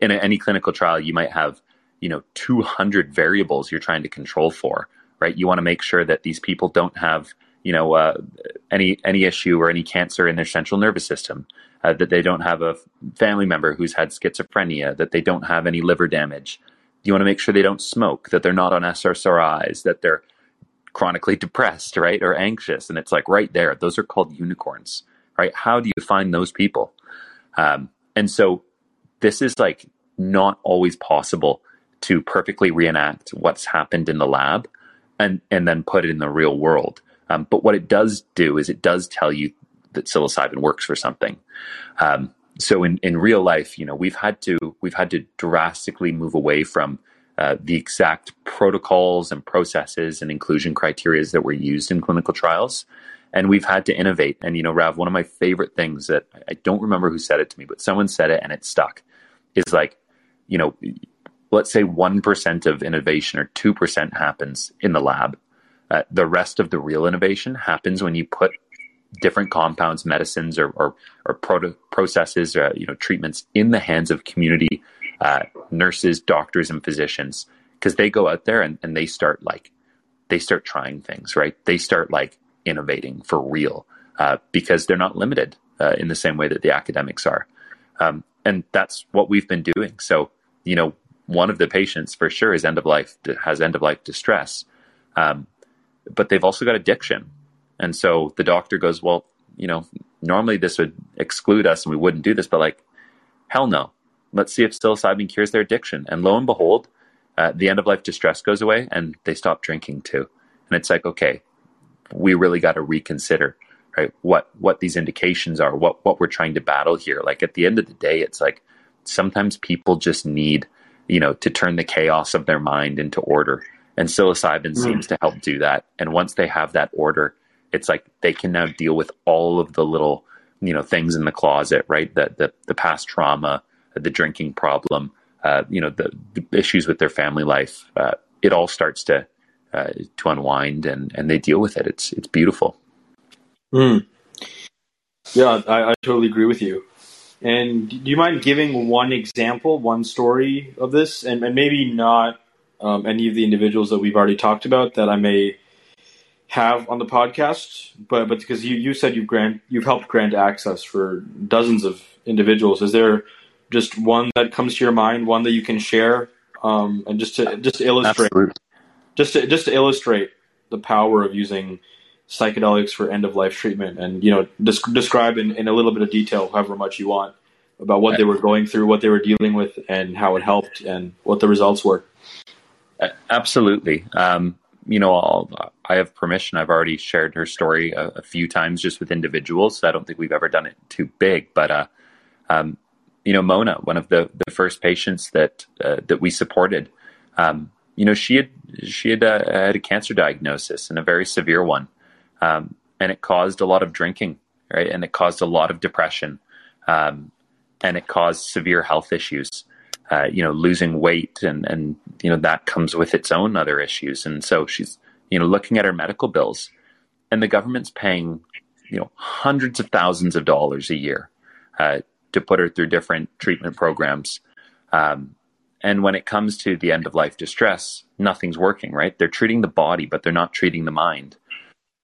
in a, any clinical trial, you might have you know 200 variables you're trying to control for, right? You want to make sure that these people don't have you know uh, any any issue or any cancer in their central nervous system, uh, that they don't have a family member who's had schizophrenia, that they don't have any liver damage. You want to make sure they don't smoke, that they're not on SSRIs, that they're chronically depressed, right, or anxious, and it's like right there. Those are called unicorns, right? How do you find those people? Um, and so this is like not always possible to perfectly reenact what's happened in the lab and and then put it in the real world. Um, but what it does do is it does tell you that psilocybin works for something. Um, so in, in real life, you know, we've had to we've had to drastically move away from uh, the exact protocols and processes and inclusion criteria that were used in clinical trials. And we've had to innovate. And, you know, Rav, one of my favorite things that I don't remember who said it to me, but someone said it and it stuck is like, you know, let's say 1% of innovation or 2% happens in the lab. Uh, the rest of the real innovation happens when you put different compounds, medicines, or, or, or proto- processes, uh, you know, treatments in the hands of community uh, nurses, doctors, and physicians because they go out there and, and they start like they start trying things, right? They start like innovating for real uh, because they're not limited uh, in the same way that the academics are. Um, and that's what we've been doing. So, you know, one of the patients for sure is end of life has end of life distress, um, but they've also got addiction. And so the doctor goes, well, you know, normally this would exclude us and we wouldn't do this, but like, hell no let's see if psilocybin cures their addiction. And lo and behold, uh, the end of life distress goes away and they stop drinking too. And it's like, okay, we really got to reconsider, right? What what these indications are, what what we're trying to battle here. Like at the end of the day, it's like sometimes people just need, you know, to turn the chaos of their mind into order. And psilocybin mm. seems to help do that. And once they have that order, it's like they can now deal with all of the little, you know, things in the closet, right? The the, the past trauma, the drinking problem, uh, you know, the, the, issues with their family life. Uh, it all starts to uh, to unwind, and and they deal with it. It's it's beautiful. Mm. Yeah, I, I totally agree with you. And do you mind giving one example, one story of this, and, and maybe not um, any of the individuals that we've already talked about that I may have on the podcast, but but because you, you said you've grant you've helped grant access for dozens of individuals, is there just one that comes to your mind, one that you can share, um, and just to just to illustrate, Absolutely. just to just to illustrate the power of using psychedelics for end of life treatment, and you know, des- describe in, in a little bit of detail, however much you want, about what they were going through, what they were dealing with, and how it helped, and what the results were. Absolutely. Um, you know, I'll, i have permission. I've already shared her story a, a, few times just with individuals. I don't think we've ever done it too big, but uh, um, you know, Mona, one of the, the first patients that uh, that we supported, um, you know, she had she had, uh, had a cancer diagnosis and a very severe one, um, and it caused a lot of drinking, right, and it caused a lot of depression, um, and it caused severe health issues. Uh, you know, losing weight, and and you know that comes with its own other issues, and so she's you know looking at her medical bills, and the government's paying you know hundreds of thousands of dollars a year uh, to put her through different treatment programs. Um, and when it comes to the end of life distress, nothing's working, right? They're treating the body, but they're not treating the mind.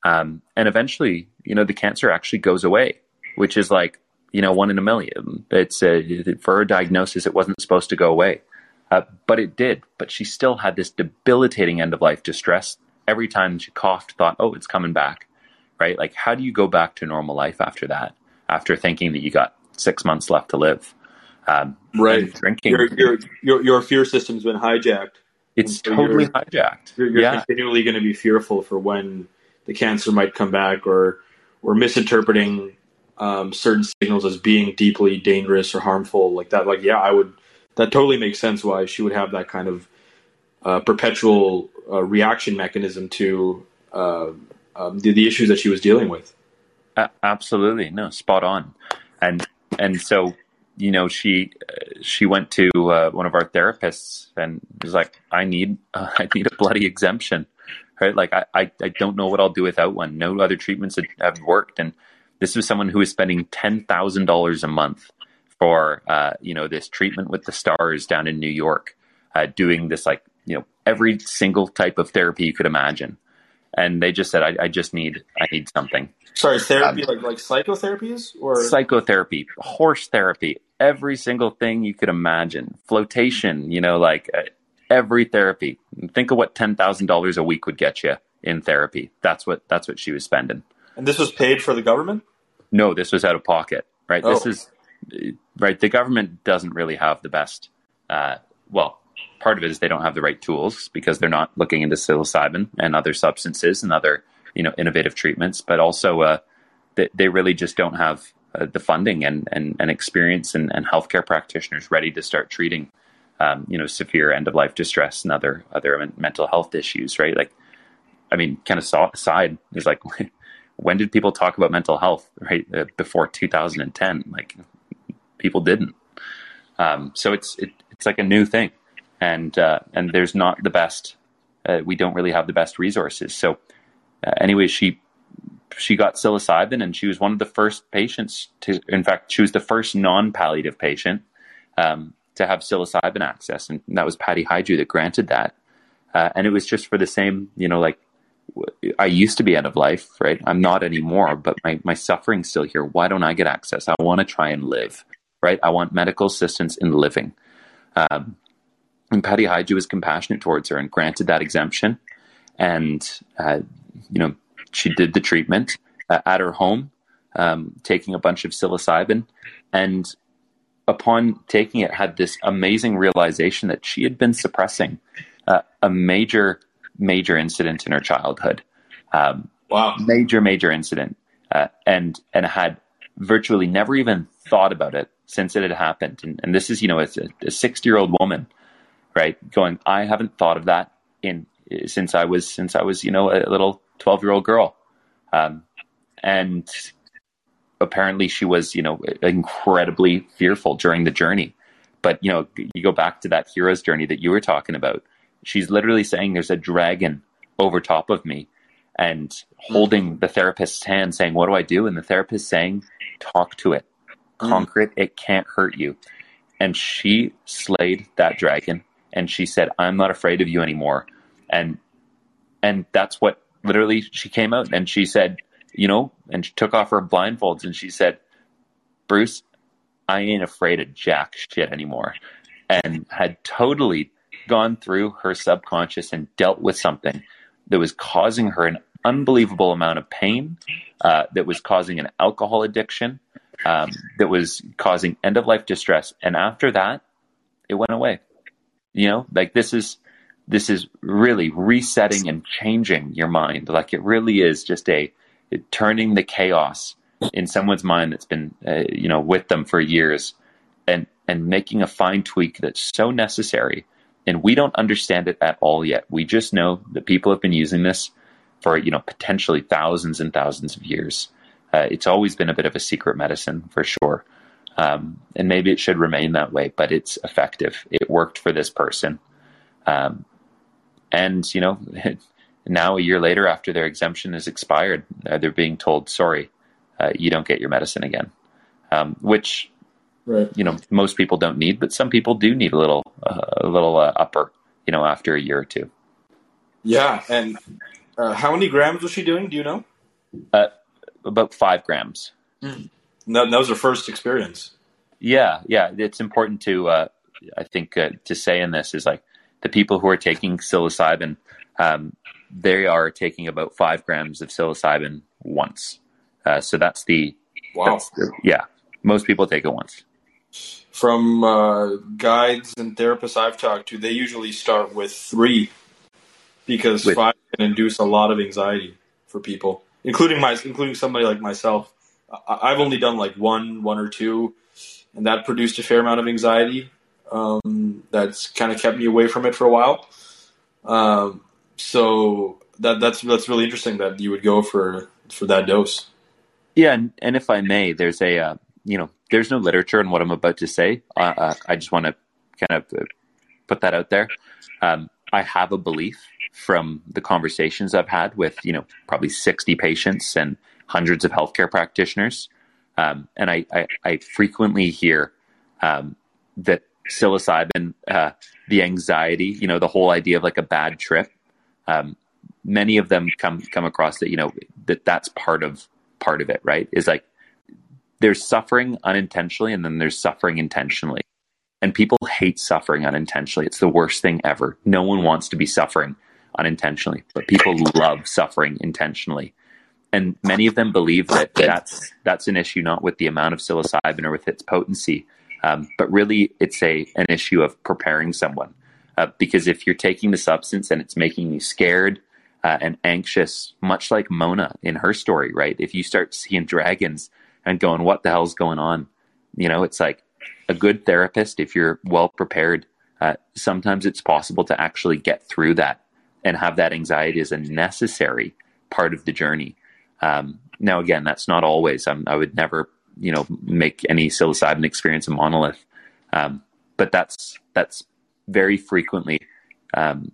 Um, and eventually, you know, the cancer actually goes away, which is like, you know, one in a million. It's a, for her diagnosis, it wasn't supposed to go away, uh, but it did. But she still had this debilitating end of life distress. Every time she coughed, thought, oh, it's coming back, right? Like, how do you go back to normal life after that? After thinking that you got six months left to live. Um, Right. drinking. Your your your, your fear system's been hijacked. it's so totally you're- hijacked. You're, you're yeah. continually going to be fearful for when the cancer might come back, or or misinterpreting um, certain signals as being deeply dangerous or harmful, like that. Like, yeah, I would. That totally makes sense why she would have that kind of uh, perpetual uh, reaction mechanism to uh, um, the, the issues that she was dealing with. Absolutely. No spot on. And and so you know she she went to uh, one of our therapists and was like i need i need a bloody exemption. Right? Like I, I i don't know what i'll do without one. No other treatments have- worked. And this was someone who was spending $10000 a month for uh, you know this treatment with the stars down in new york uh, doing this like you know every single type of therapy you could imagine and they just said i, I just need i need something Sorry, therapy like like psychotherapies or psychotherapy, horse therapy, every single thing you could imagine, flotation, you know, like uh, every therapy. Think of what ten thousand dollars a week would get you in therapy. That's what that's what she was spending. and this was paid for the government. No, this was out of pocket, right? This Oh. is right. The government doesn't really have the best. Uh, well, part of it is they don't have the right tools because they're not looking into psilocybin and other substances and other you know innovative treatments, but also uh, they, they really just don't have uh, the funding and, and, and experience and, and healthcare practitioners ready to start treating um, you know severe end of life distress and other other mental health issues, right? Like, I mean, kind of aside is like. When did people talk about mental health? Right uh, before 2010, like people didn't. Um, so it's it, it's like a new thing, and uh, and there's not the best. Uh, we don't really have the best resources. So, uh, anyway, she she got psilocybin, and she was one of the first patients to. In fact, she was the first non-palliative patient um, to have psilocybin access, and that was Patty Hajdu that granted that. Uh, and it was just for the same, you know, like I used to be out of life, right? I'm not anymore, but my my suffering's still here. Why don't I get access? I want to try and live, right? I want medical assistance in living. Um, and Patty Hajdu was compassionate towards her and granted that exemption. And, uh, you know, she did the treatment uh, at her home, um, taking a bunch of psilocybin. And upon taking it, had this amazing realization that she had been suppressing uh, a major, major incident in her childhood. Um, Wow. major major incident uh, and and had virtually never even thought about it since it had happened. And, and this is you know as a 60 year old woman right going i haven't thought of that in since i was since i was you know a little 12 year old girl. Um, and apparently she was you know incredibly fearful during the journey. But you know you go back to that hero's journey that you were talking about. She's literally saying there's a dragon over top of me and holding the therapist's hand saying what do i do? And the therapist saying talk to it conquer it it can't hurt you. And she slayed that dragon and she said i'm not afraid of you anymore. And and that's what literally she came out and she said you know and she took off her blindfolds and she said bruce i ain't afraid of jack shit anymore. And had totally gone through her subconscious and dealt with something that was causing her an unbelievable amount of pain, uh, that was causing an alcohol addiction, um, that was causing end of life distress. And after that, it went away. You know, like this is this is really resetting and changing your mind. Like it really is just a it, turning the chaos in someone's mind that's been uh, you know with them for years, and and making a fine tweak that's so necessary and we don't understand it at all yet. We just know that people have been using this for you know potentially thousands and thousands of years. Uh, it's always been a bit of a secret medicine for sure, um, and maybe it should remain that way. But it's effective. It worked for this person, um, and you know now a year later, after their exemption is expired, uh, they're being told, "Sorry, uh, you don't get your medicine again," um, which Right. you know most people don't need, but some people do need a little uh, a little uh, upper, you know, after a year or two. Yeah. And uh, how many grams was she doing? Do you know? About five grams. No, that was her first experience. Yeah, yeah. It's important to uh, I think uh, to say in this is like the people who are taking psilocybin, um, they are taking about five grams of psilocybin once. Uh, so that's the Wow. that's the- yeah. Most people take it once. from uh, guides and therapists I've talked to, they usually start with three because with, five can induce a lot of anxiety for people, including my, including somebody like myself. I've only done like one, one or two, and that produced a fair amount of anxiety. Um, that's kind of kept me away from it for a while. Um, so that that's that's really interesting that you would go for for that dose. Yeah, and, and if I may, there's a uh, you know there's no literature on what I'm about to say. Uh, I just want to kind of put that out there. Um, I have a belief from the conversations I've had with you know probably 60 patients and hundreds of healthcare practitioners, um, and I, I, I, frequently hear um, that psilocybin, uh, the anxiety, you know, the whole idea of like a bad trip. Um, many of them come come across that you know that that's part of part of it, right? Is like there's suffering unintentionally and then there's suffering intentionally. And people hate suffering unintentionally. It's the worst thing ever. No one wants to be suffering unintentionally, but people love suffering intentionally. And many of them believe that that's that's an issue not with the amount of psilocybin or with its potency, um, but really it's a an issue of preparing someone. Uh, because if you're taking the substance and it's making you scared uh, and anxious, much like Mona in her story, right? If you start seeing dragons and going, what the hell's going on? You know, it's like a good therapist, if you're well prepared, uh, sometimes it's possible to actually get through that and have that anxiety as a necessary part of the journey. Um, now, again, that's not always. I'm, i would never, you know, make any psilocybin experience a monolith, um, but that's that's very frequently um,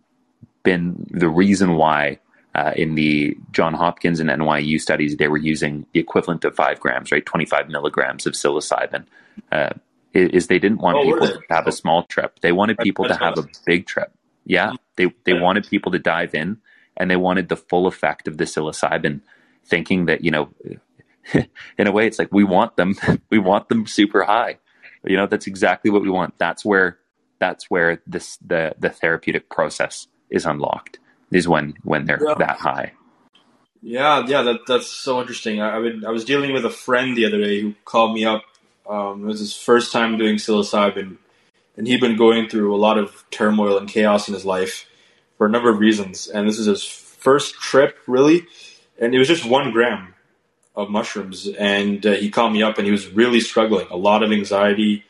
been the reason why uh, in the John Hopkins and NYU studies, they were using the equivalent of five grams, right, 25 milligrams of psilocybin. Uh, is they didn't want oh, oh. people to have a small trip; they wanted people to have a big trip. Yeah, they they wanted people to dive in, and they wanted the full effect of the psilocybin, thinking that you know, in a way, it's like we want them, we want them super high. You know, that's exactly what we want. That's where that's where this the the therapeutic process is unlocked is when when they're yeah. that high. Yeah, yeah, that that's so interesting. I, I, been, I was dealing with a friend the other day who called me up. Um, it was his first time doing psilocybin, and he'd been going through a lot of turmoil and chaos in his life for a number of reasons. And this is his first trip, really, and it was just one gram of mushrooms. And uh, he called me up, and he was really struggling. A lot of anxiety,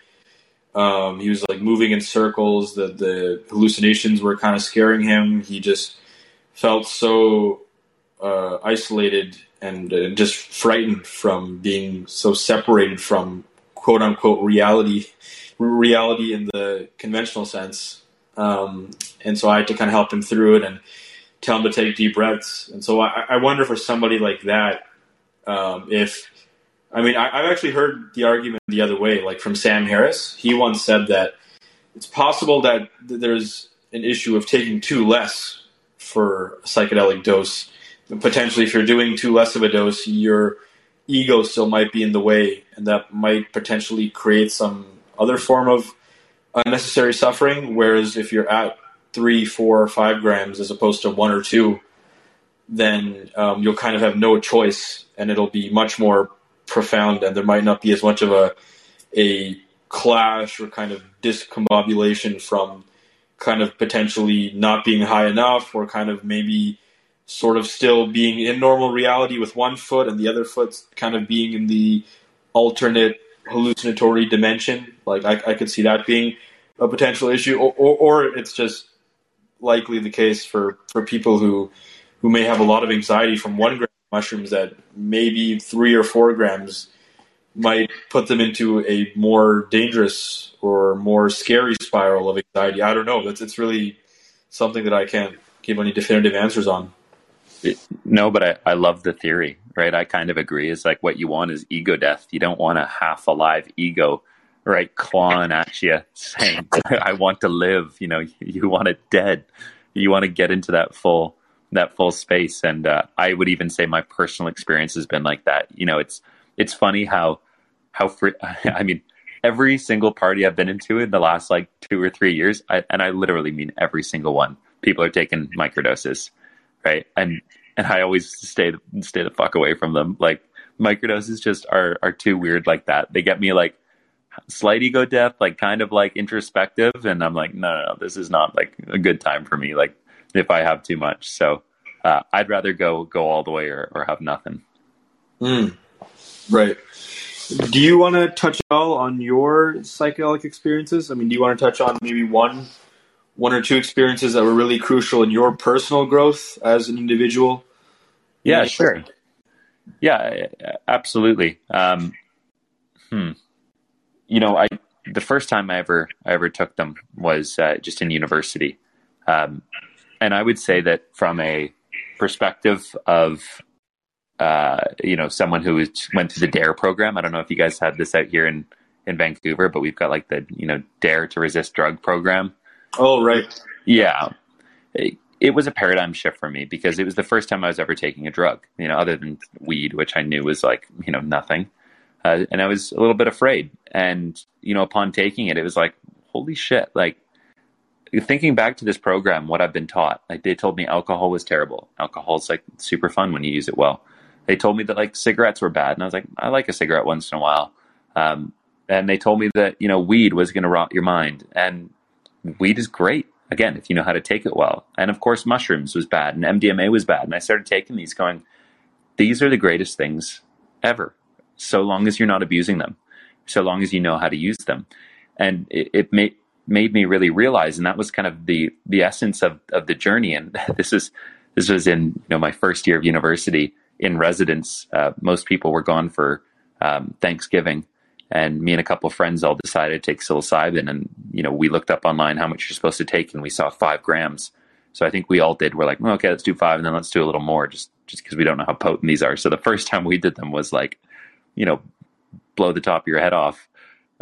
um, he was like moving in circles. The the hallucinations were kind of scaring him. He just felt so uh, isolated and uh, just frightened from being so separated from quote unquote reality, reality in the conventional sense. Um, and so I had to kind of help him through it and tell him to take deep breaths. And so I, I wonder for somebody like that, um, if I mean, I, have actually heard the argument the other way, like from Sam Harris. He once said that it's possible that there's an issue of taking too less for a psychedelic dose. Potentially, if you're doing too less of a dose, your ego still might be in the way, and that might potentially create some other form of unnecessary suffering. Whereas if you're at three, four, or five grams as opposed to one or two, then um, you'll kind of have no choice, and it'll be much more profound and there might not be as much of a a clash or kind of discombobulation from kind of potentially not being high enough or kind of maybe sort of still being in normal reality with one foot and the other foot kind of being in the alternate hallucinatory dimension. Like I, I could see that being a potential issue, or, or, or, it's just likely the case for, for people who who may have a lot of anxiety from one gram mushrooms that maybe three or four grams might put them into a more dangerous or more scary spiral of anxiety. I don't know. That's it's really something that I can't give any definitive answers on. No, but I, I love the theory, right? I kind of agree. It's like what you want is ego death. You don't want a half alive ego, right, clawing at you saying, I want to live. You know, you want it dead. You want to get into that full that full space. And uh, I would even say my personal experience has been like that. You know, it's it's funny how how free. I mean, every single party I've been into in the last like two or three years, I, and I literally mean every single one. People are taking microdoses, right? And and I always stay stay the fuck away from them. Like microdoses just are are too weird like that. They get me like slight ego death, like kind of like introspective. And I'm like, no, no, no, this is not like a good time for me. Like if I have too much. So uh, I'd rather go go all the way or, or have nothing. Mm. Right. Do you want to touch at all on your psychedelic experiences? I mean, do you want to touch on maybe one, one or two experiences that were really crucial in your personal growth as an individual? Yeah, sure. Yeah, absolutely. Um, hmm. You know, I the first time I ever I ever took them was uh, just in university, um, and I would say that from a perspective of uh, you know someone who went through the Dare program. I don't know if you guys had this out here in in Vancouver, but we've got like the you know Dare to Resist Drug program. Oh right, yeah. It, it was a paradigm shift for me because it was the first time I was ever taking a drug, you know, other than weed, which I knew was like, you know, nothing. Uh, and I was a little bit afraid. And, you know, upon taking it, it was like, holy shit, like thinking back to this program, what I've been taught, like they told me alcohol was terrible. Alcohol is like super fun when you use it well. They told me that like cigarettes were bad, and I was like, I like a cigarette once in a while. Um, and they told me that you know weed was going to rot your mind, and weed is great again if you know how to take it well. And of course, mushrooms was bad, and MDMA was bad. And I started taking these, going, these are the greatest things ever, so long as you're not abusing them, so long as you know how to use them. And it, it made made me really realize, and that was kind of the the essence of of the journey. And this is this was in you know my first year of university in residence. Uh, most people were gone for um, Thanksgiving, and me and a couple of friends all decided to take psilocybin. And you know we looked up online how much you're supposed to take, and we saw five grams. So I think we all did. We're like, well, okay, let's do five, and then let's do a little more, just just because we don't know how potent these are. So the first time we did them was like, you know, blow the top of your head off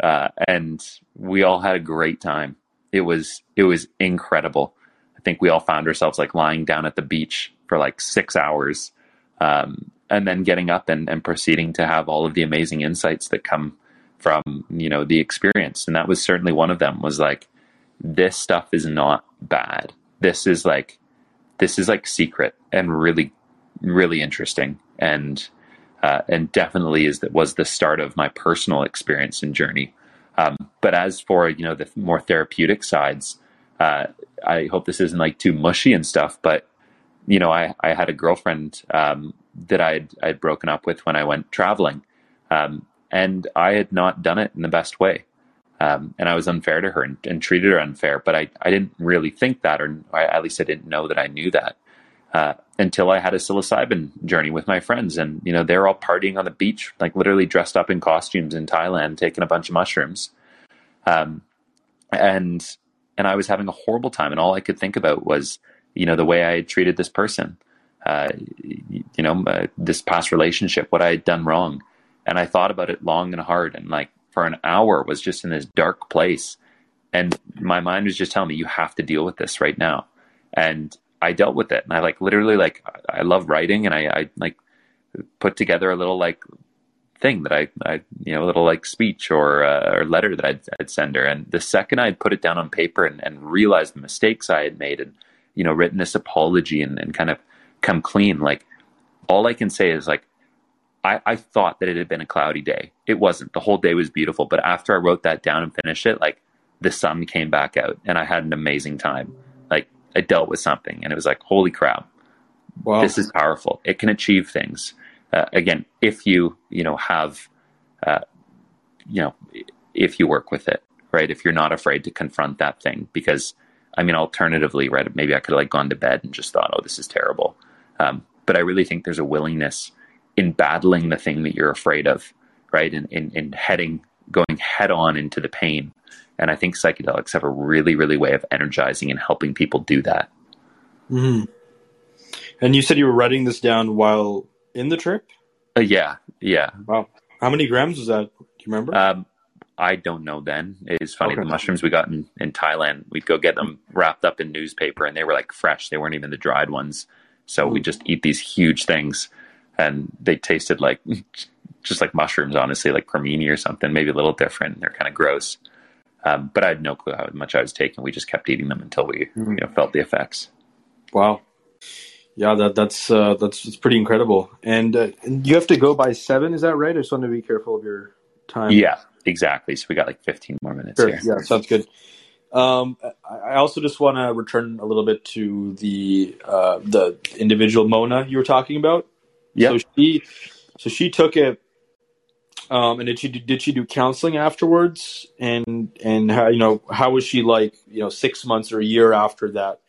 uh, and we all had a great time. It was it was incredible. I think we all found ourselves like lying down at the beach for like six hours, um, and then getting up and, and proceeding to have all of the amazing insights that come from you know the experience. And that was certainly one of them. Was like this stuff is not bad. This is like this is like secret and really really interesting and uh, and definitely is that was the start of my personal experience and journey. Um, but as for you know the more therapeutic sides, uh, I hope this isn't like too mushy and stuff. But you know, I I had a girlfriend um, that I'd I'd broken up with when I went traveling, um, and I had not done it in the best way. Um, and I was unfair to her and, and, treated her unfair, but I, I didn't really think that, or I, at least I didn't know that I knew that. Uh, until I had a psilocybin journey with my friends. And, you know, they're all partying on the beach, like literally dressed up in costumes in Thailand, taking a bunch of mushrooms. Um, and, and I was having a horrible time. And all I could think about was, you know, the way I had treated this person, uh, you know, uh, this past relationship, what I had done wrong. And I thought about it long and hard. And like for an hour was just in this dark place. And my mind was just telling me, you have to deal with this right now. And I dealt with it, and I like literally like I love writing, and I, I like put together a little like thing that I, I you know, a little like speech or uh, or letter that I'd, I'd send her. And the second I'd put it down on paper and, and realized the mistakes I had made, and you know, written this apology and, and kind of come clean, like all I can say is like I, I thought that it had been a cloudy day. It wasn't. The whole day was beautiful. But after I wrote that down and finished it, like the sun came back out, and I had an amazing time. Like I dealt with something, and it was like, holy crap, wow. this is powerful. It can achieve things. Uh, again, if you you know have, uh, you know, if you work with it, right? If you're not afraid to confront that thing, because I mean, alternatively, right? Maybe I could have like gone to bed and just thought, oh, this is terrible. Um, but I really think there's a willingness in battling the thing that you're afraid of, right? In, in, in heading, going head on into the pain and I think psychedelics have a really, really way of energizing and helping people do that. Mm-hmm. And you said you were writing this down while in the trip? Uh, yeah, yeah. Wow. How many grams was that? Do you remember? Um, I don't know then. It's funny. Okay. The mushrooms we got in, in Thailand, we'd go get them wrapped up in newspaper and they were like fresh. They weren't even the dried ones. So mm. we just eat these huge things and they tasted like just like mushrooms, honestly, like cremini or something, maybe a little different. They're kind of gross. Um, but I had no clue how much I was taking. We just kept eating them until we mm-hmm. you know, felt the effects. Wow. Yeah, that, that's uh, that's that's pretty incredible. And, uh, and you have to go by seven, is that right? I just want to be careful of your time. Yeah, Exactly. So we got like 15 more minutes Sure. here. Yeah, sounds good. Um, I I also just want to return a little bit to the uh, the individual Mona you were talking about. Yeah. So she, so she took it, um, and did she did she do counseling afterwards? And and how you know how was she like you know six months or a year after that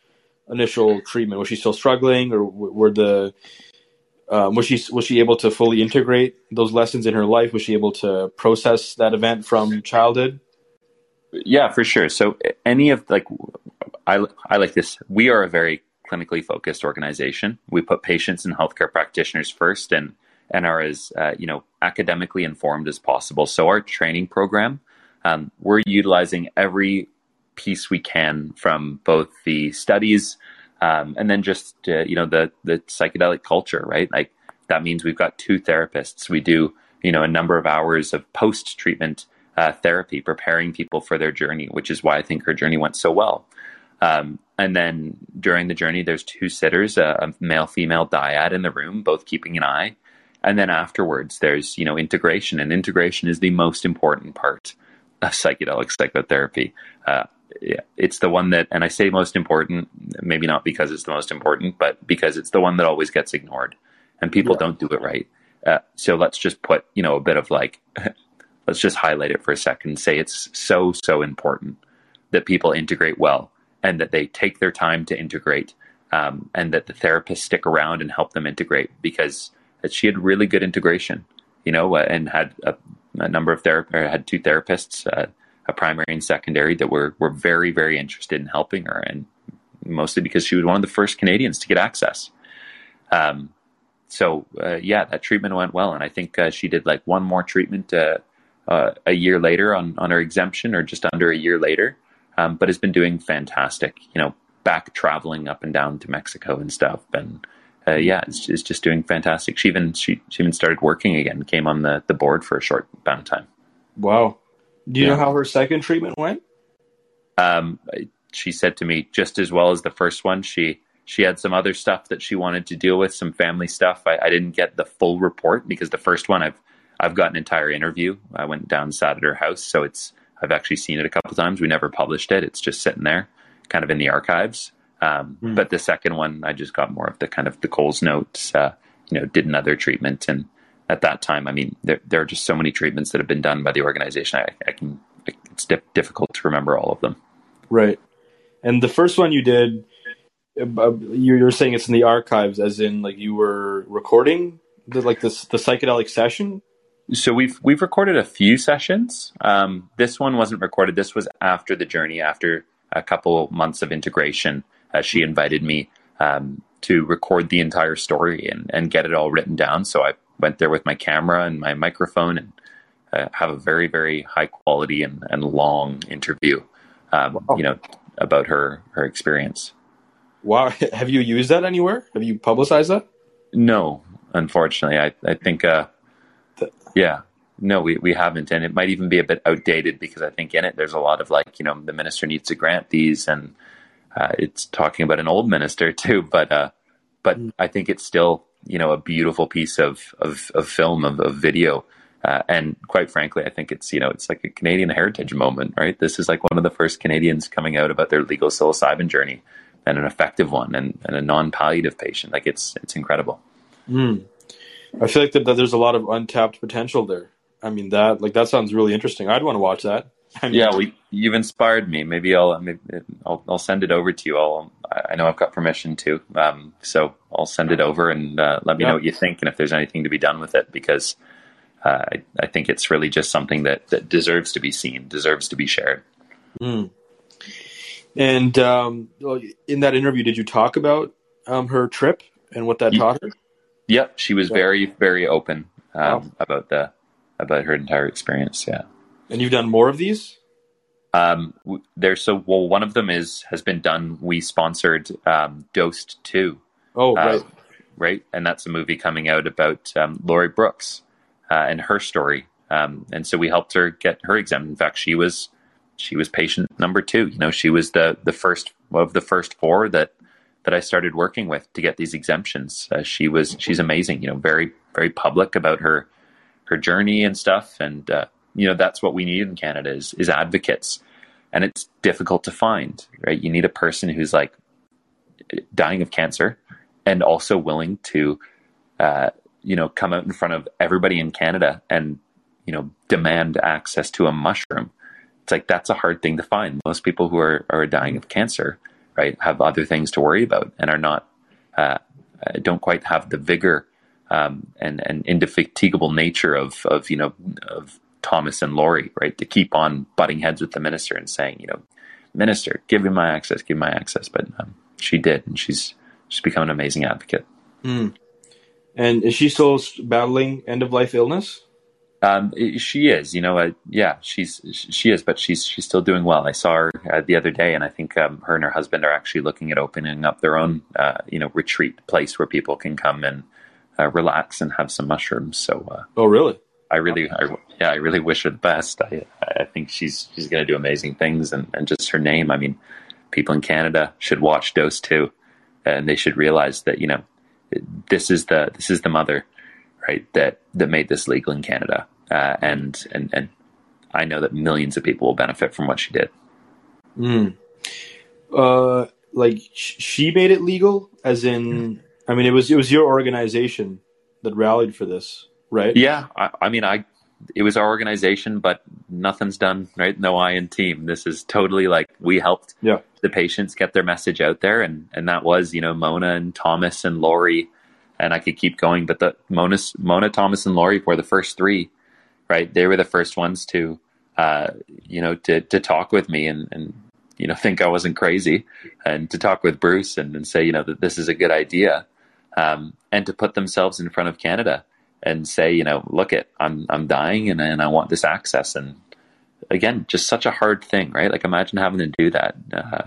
initial treatment? Was she still struggling, or were the um, was she was she able to fully integrate those lessons in her life? Was she able to process that event from childhood? Yeah, for sure. So any of like, I, I like this. We are a very clinically focused organization. We put patients and healthcare practitioners first and, and are as, uh, you know, academically informed as possible. So our training program, um, we're utilizing every piece we can from both the studies um, and then just, uh, you know, the, the psychedelic culture, right? Like that means we've got two therapists. We do, you know, a number of hours of post treatment uh, therapy, preparing people for their journey, which is why I think her journey went so well. Um, and then during the journey, there's two sitters, a, a male female dyad in the room, both keeping an eye. And then afterwards, there's you know integration, and integration is the most important part of psychedelic psychotherapy. Uh, it's the one that, and I say most important, maybe not because it's the most important, but because it's the one that always gets ignored, and people Yeah. don't do it right. Uh, so let's just put you know a bit of like let's just highlight it for a second say it's so so important that people integrate well and that they take their time to integrate um, and that the therapists stick around and help them integrate because she had really good integration you know uh, and had a, a number of therapists had two therapists uh, a primary and secondary that were were very very interested in helping her and mostly because she was one of the first canadians to get access. Um, so uh, yeah that treatment went well and i think uh, she did like one more treatment uh, uh, a year later on, on her exemption or just under a year later, um, but has been doing fantastic, you know, back traveling up and down to Mexico and stuff. And uh, yeah, it's, it's just doing fantastic. She even, she, she even started working again, came on the, the board for a short amount of time. Wow. Do you Yeah. know how her second treatment went? Um, she said to me just as well as the first one, she, she had some other stuff that she wanted to deal with, some family stuff. I, I didn't get the full report because the first one I've, I've got an entire interview. I went down sat at her house, so it's I've actually seen it a couple times. We never published it; it's just sitting there, kind of in the archives. Um, Hmm. But the second one, I just got more of the kind of the Coles notes. Uh, you know, did another treatment, and at that time, I mean, there there are just so many treatments that have been done by the organization. I, I can it's di- difficult to remember all of them. Right. And the first one you did, uh, you you were saying it's in the archives, as in like you were recording the like this the psychedelic session. So we've we've recorded a few sessions. Um, this one wasn't recorded. This was after the journey, after a couple months of integration. Uh, she invited me um, to record the entire story and, and get it all written down. So I went there with my camera and my microphone and uh, have a very very high quality and, and long interview. Um, Wow. You know about her her experience. Wow. Have you used that anywhere? Have you publicized that? No, unfortunately, I I think uh, yeah, no, we we haven't, and it might even be a bit outdated because I think in it there's a lot of like you know the minister needs to grant these, and uh, it's talking about an old minister too, but uh, but Mm. I think it's still you know a beautiful piece of of, of film of, of video. Uh, and quite frankly, I think it's you know it's like a Canadian heritage moment, right? This is like one of the first Canadians coming out about their legal psilocybin journey, and an effective one, and, and a non-palliative patient. Like it's it's incredible. Hmm. I feel like that, that there's a lot of untapped potential there. I mean that like that sounds really interesting. I'd want to watch that. I mean, Yeah, we, you've inspired me. Maybe I'll maybe I'll, I'll send it over to you. I'll I know I've got permission to, um, so I'll send it over and uh, let me Yeah. know what you think and if there's anything to be done with it because uh, I, I think it's really just something that that deserves to be seen, deserves to be shared. Hmm. And um, in that interview, did you talk about um, her trip and what that taught her? Yep, she was Yeah. very very open um, Wow. about the about her entire experience. Yeah. And you've done more of these? Um, there's so well. One of them is has been done. We sponsored um, Dosed Two, Oh, Uh, right. right? And that's a movie coming out about um, Lori Brooks uh, and her story. Um, and so we helped her get her exempt. In fact, she was she was patient number two. You know, she was the the first of the first four that that I started working with to get these exemptions. Uh, she was she's amazing. You know, very very public about her her journey and stuff. And uh, you know that's what we need in Canada is is advocates, and it's difficult to find. Right, you need a person who's like dying of cancer and also willing to, uh, you know, come out in front of everybody in Canada and you know demand access to a mushroom. It's like that's a hard thing to find. Most people who are are dying of cancer, right, have other things to worry about and are not uh, don't quite have the vigor um, and and indefatigable nature of of you know of Thomas and Laurie, right, to keep on butting heads with the minister and saying, you know, minister, give me my access, give me my access. But um, she did, and she's she's become an amazing advocate. Mm. And is she still battling end of life illness? Um, she is, you know, uh, yeah, she's she is, but she's she's still doing well. I saw her uh, the other day, and I think um, her and her husband are actually looking at opening up their own, uh, you know, retreat place where people can come and uh, relax and have some mushrooms. So, uh, oh, really? I really, I, yeah, I really wish her the best. I, I think she's she's going to do amazing things, and, and just her name. I mean, people in Canada should watch Dose too, and they should realize that you know, this is the this is the mother, right? That that made this legal in Canada, uh, and and and I know that millions of people will benefit from what she did. Mm. Uh, like she made it legal, as in I mean, it was it was your organization that rallied for this, right? Yeah, I, I mean, I it was our organization, but nothing's done, right? No I in team. This is totally like we helped yeah. the patients get their message out there, and and that was you know Mona and Thomas and Laurie, and I could keep going, but the Mona, Mona, Thomas, and Laurie were the first three, right? They were the first ones to, uh, you know, to to talk with me and and you know think I wasn't crazy, and to talk with Bruce and, and say you know that this is a good idea um, and to put themselves in front of Canada and say, you know, look at I'm I'm dying and and I want this access. And again, just such a hard thing, right? Like imagine having to do that. Uh,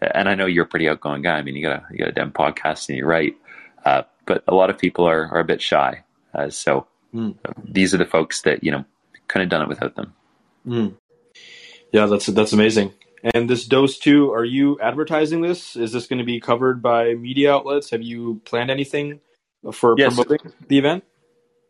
and I know you're a pretty outgoing guy. I mean, you got a you got a damn podcast and you write, uh, but a lot of people are are a bit shy. Uh, so mm. these are the folks that you know couldn't have done it without them. Mm. Yeah, that's that's amazing. And this dose two, are you advertising this? Is this going to be covered by media outlets? Have you planned anything for yes. promoting the event?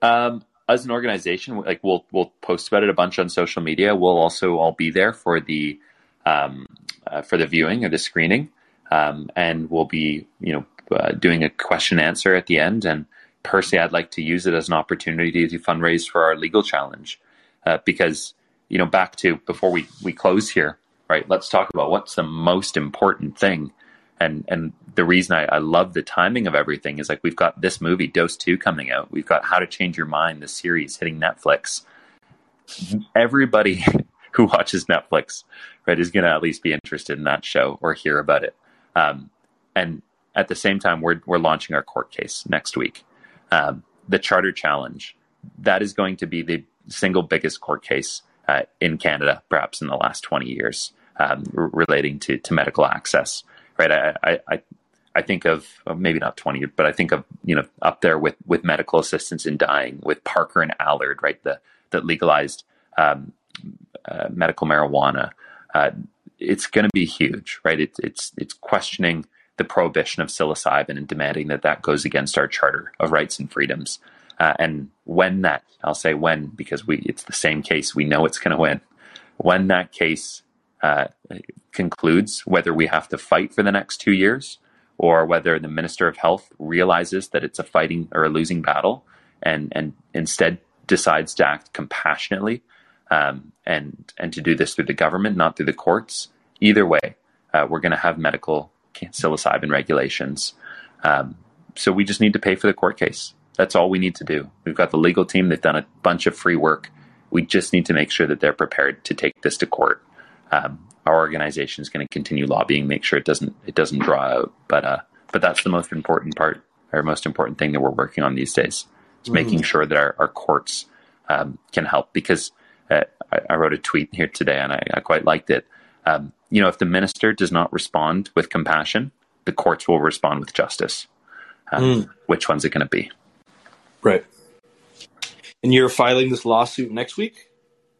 Um, as an organization, like we'll we'll post about it a bunch on social media. We'll also all be there for the um, uh, for the viewing or the screening, um, and we'll be you know uh, doing a question answer at the end. And personally, I'd like to use it as an opportunity to fundraise for our legal challenge uh, because you know back to before we we close here right? Let's talk about what's the most important thing. And and the reason I, I love the timing of everything is like we've got this movie, Dose 2, coming out. We've got How to Change Your Mind, the series hitting Netflix. Everybody who watches Netflix, right, is going to at least be interested in that show or hear about it. Um, and at the same time, we're we're launching our court case next week. Um, the Charter Challenge that is going to be the single biggest court case uh, in Canada, perhaps in the last twenty years um, r- relating to, to medical access, right? I, I, I think of maybe not 20, but I think of, you know, up there with, with medical assistance in dying with Parker and Allard, right? The, that legalized um, uh, medical marijuana. Uh, it's going to be huge, right? It, it's, it's questioning the prohibition of psilocybin and demanding that that goes against our charter of rights and freedoms. Uh, and when that, I'll say when, because we, it's the same case, we know it's going to win. When that case uh, concludes whether we have to fight for the next two years or whether the Minister of Health realizes that it's a fighting or a losing battle and, and instead decides to act compassionately um, and, and to do this through the government, not through the courts. Either way, uh, we're going to have medical psilocybin regulations. Um, so we just need to pay for the court case. That's all we need to do. We've got the legal team, they've done a bunch of free work. We just need to make sure that they're prepared to take this to court um, our organization is going to continue lobbying, make sure it doesn't it doesn't draw out. But uh, but that's the most important part, or most important thing that we're working on these days. Is mm. making sure that our, our courts um, can help. Because uh, I, I, wrote a tweet here today, and I, I quite liked it. Um, you know, if the minister does not respond with compassion, the courts will respond with justice. Um, mm. Which one's it going to be? Right. And you're filing this lawsuit next week?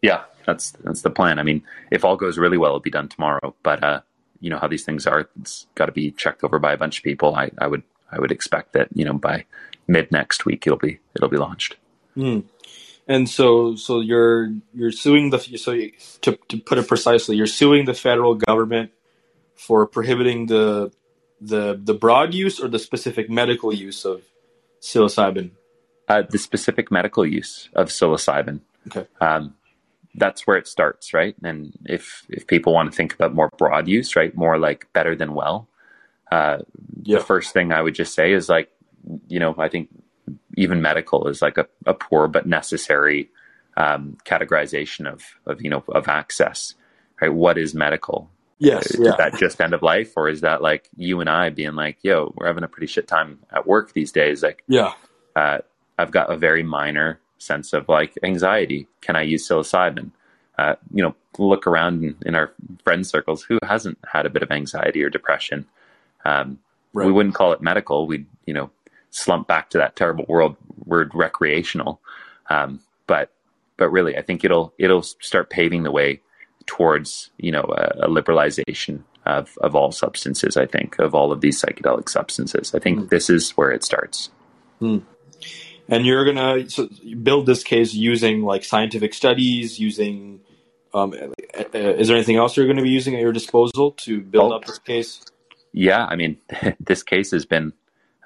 Yeah, that's that's the plan. I mean, if all goes really well, it'll be done tomorrow. But uh, you know how these things are; it's got to be checked over by a bunch of people. I, I would I would expect that you know by mid next week it'll be it'll be launched. Mm. And so, so you're you're suing the so you, to to put it precisely, you're suing the federal government for prohibiting the the the broad use or the specific medical use of psilocybin. Uh, the specific medical use of psilocybin. Okay. Um, that's where it starts, right? And if if people want to think about more broad use, right, more like better than well, uh, Yeah. the first thing I would just say is like, you know, I think even medical is like a, a poor but necessary um, categorization of of you know of access, right? What is medical? Yes. Is Yeah. that just end of life, or is that like you and I being like, yo, we're having a pretty shit time at work these days? Like, Yeah. uh, I've got a very minor sense of like anxiety. Can I use psilocybin? Uh, you know, look around in, in our friend circles. Who hasn't had a bit of anxiety or depression? Um, Right. We wouldn't call it medical. We'd you know slump back to that terrible world word recreational. Um, but but really, I think it'll it'll start paving the way towards you know a, a liberalization of of all substances. I think of all of these psychedelic substances. I think this is where it starts. and you're gonna so build this case using like scientific studies using um, uh, uh, is there anything else you're going to be using at your disposal to build Oh. up this case Yeah, I mean, this case has been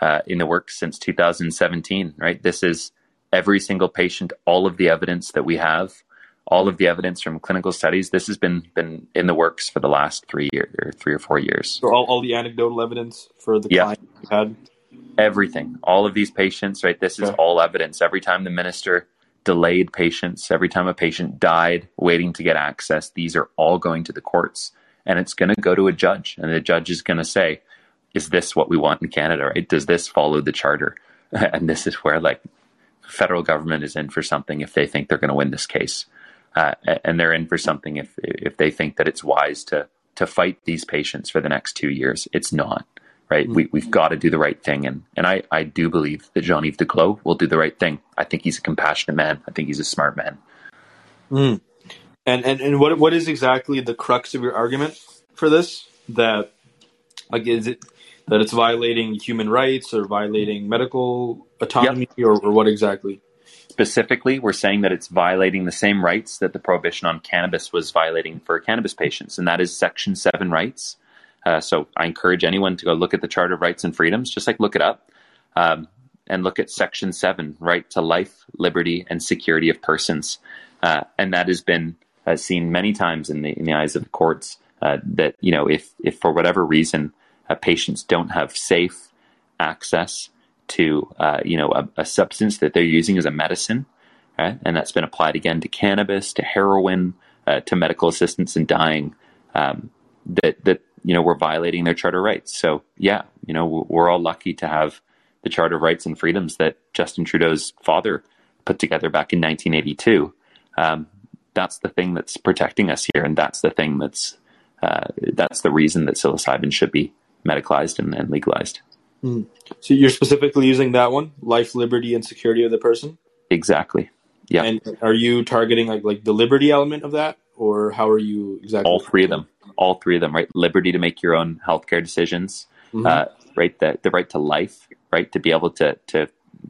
uh, in the works since 2017, right? This is every single patient, all of the evidence that we have, all of the evidence from clinical studies. This has been been in the works for the last three years or three or four years. so all, all the anecdotal evidence for the Yeah. client you had Everything, all of these patients, right? This is all evidence. Every time the minister delayed patients, every time a patient died waiting to get access, these are all going to the courts, and it's going to go to a judge, and the judge is going to say, "Is this what we want in Canada? Right? Does this follow the charter?" And this is where like federal government is in for something if they think they're going to win this case, uh, and they're in for something if if they think that it's wise to to fight these patients for the next two years. It's not right. We we've got to do the right thing, and and I I do believe that Jean Yves Duclos will do the right thing. I think he's a compassionate man. I think he's a smart man. and and, and what what is exactly the crux of your argument for this that like is it that it's violating human rights or violating medical autonomy or, or what exactly Specifically, we're saying that it's violating the same rights that the prohibition on cannabis was violating for cannabis patients, and that is Section 7 rights. Uh, so I encourage anyone to go look at the Charter of Rights and Freedoms, just like look it up, um, and look at Section 7, right to life, liberty, and security of persons. Uh, and that has been uh, seen many times in the, in the eyes of the courts uh, that, you know, if, if for whatever reason uh, patients don't have safe access to uh, you know a, a substance that they're using as a medicine, right? And that's been applied again to cannabis, to heroin, uh, to medical assistance in dying. Um, that that you know we're violating their charter rights. So yeah, you know we're all lucky to have the Charter of Rights and Freedoms that Justin Trudeau's father put together back in 1982. Um, that's the thing that's protecting us here, and that's the thing that's uh, that's the reason that psilocybin should be medicalized and, and legalized. so you're specifically using that one life liberty and security of the person Exactly. Yeah. and are you targeting like like the liberty element of that or how are you exactly all three of them all three of them right liberty to make your own healthcare decisions Mhm. uh, right the, the right to life right to be able to to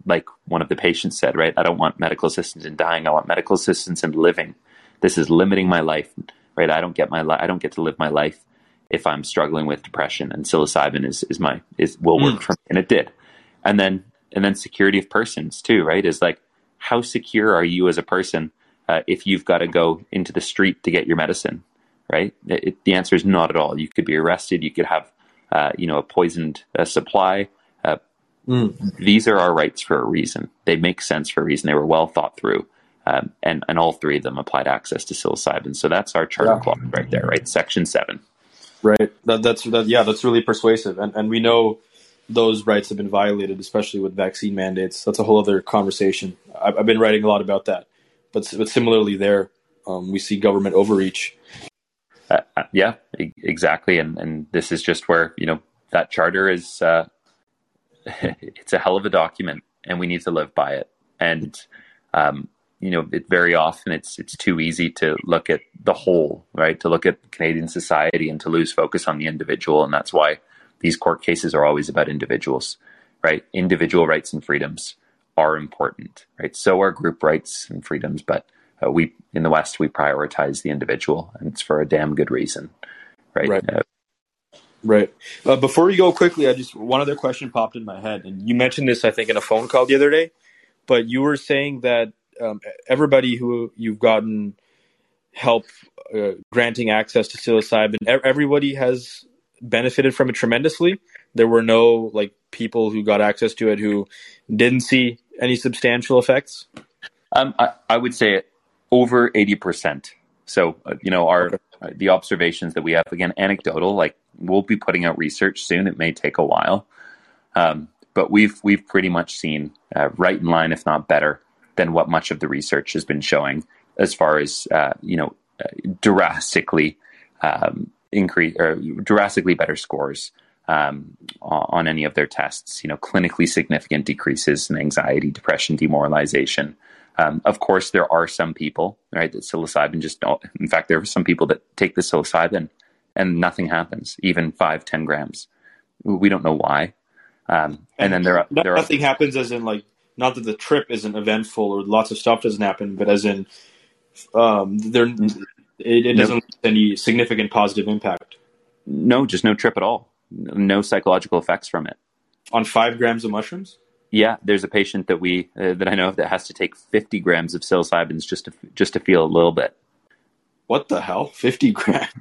like one of the patients said right i don't want medical assistance in dying i want medical assistance in living this is limiting my life right i don't get my li- i don't get to live my life if i'm struggling with depression and psilocybin is is my is will work for me. And it did. And then and then security of persons too right? Is like how secure are you as a person uh, if you've got to go into the street to get your medicine right? It, it- the answer is not at all. You could be arrested. You could have uh, you know a poisoned uh, supply. Uh, Mm. these are our rights for a reason. They make sense for a reason. They were well thought through. Um, and and all three of them applied access to psilocybin. So that's our charter Yeah. clause right there right? Section 7 Right. That, that's that. Yeah, that's really persuasive, and and we know those rights have been violated, especially with vaccine mandates. That's a whole other conversation. I've, I've been writing a lot about that, but but similarly, there um, we see government overreach. uh, uh, yeah, exactly. And and this is just where you know that charter is. Uh, it's a hell of a document, and we need to live by it. And um, you know, it very often it's it's too easy to look at the whole, right? To look at Canadian society and to lose focus on the individual, and that's why these court cases are always about individuals, right? Individual rights and freedoms are important, right? So are group rights and freedoms, but uh, we in the West we prioritize the individual, and it's for a damn good reason, right? Right. Uh, Right. Uh, before you go quickly, I just one other question popped in my head, and you mentioned this, I think, in a phone call the other day. But you were saying that um, everybody who you've gotten help uh, granting access to psilocybin, everybody has benefited from it tremendously. There were no like people who got access to it who didn't see any substantial effects. Um, I, I would say over eighty percent. So uh, you know our okay. uh, the observations that we have again anecdotal. Like we'll be putting out research soon. It may take a while, um, but we've we've pretty much seen uh, right in line, if not better, than what much of the research has been showing as far as uh, you know drastically um, increase or drastically better scores um, on any of their tests. You know, clinically significant decreases in anxiety, depression, demoralization. Um, of course, there are some people, right, that psilocybin just don't. In fact, there are some people that take the psilocybin and nothing happens, even five, ten grams. We don't know why. Um, and, and, then there, are, there nothing are, happens as in like not that the trip isn't eventful or lots of stuff doesn't happen, but as in um, there it, it doesn't no, any significant positive impact. No, just no trip at all. No psychological effects from it. On five grams of mushrooms. Yeah, there's a patient that we uh, that I know of that has to take 50 grams of psilocybins just to just to feel a little bit. What the hell? 50 grams.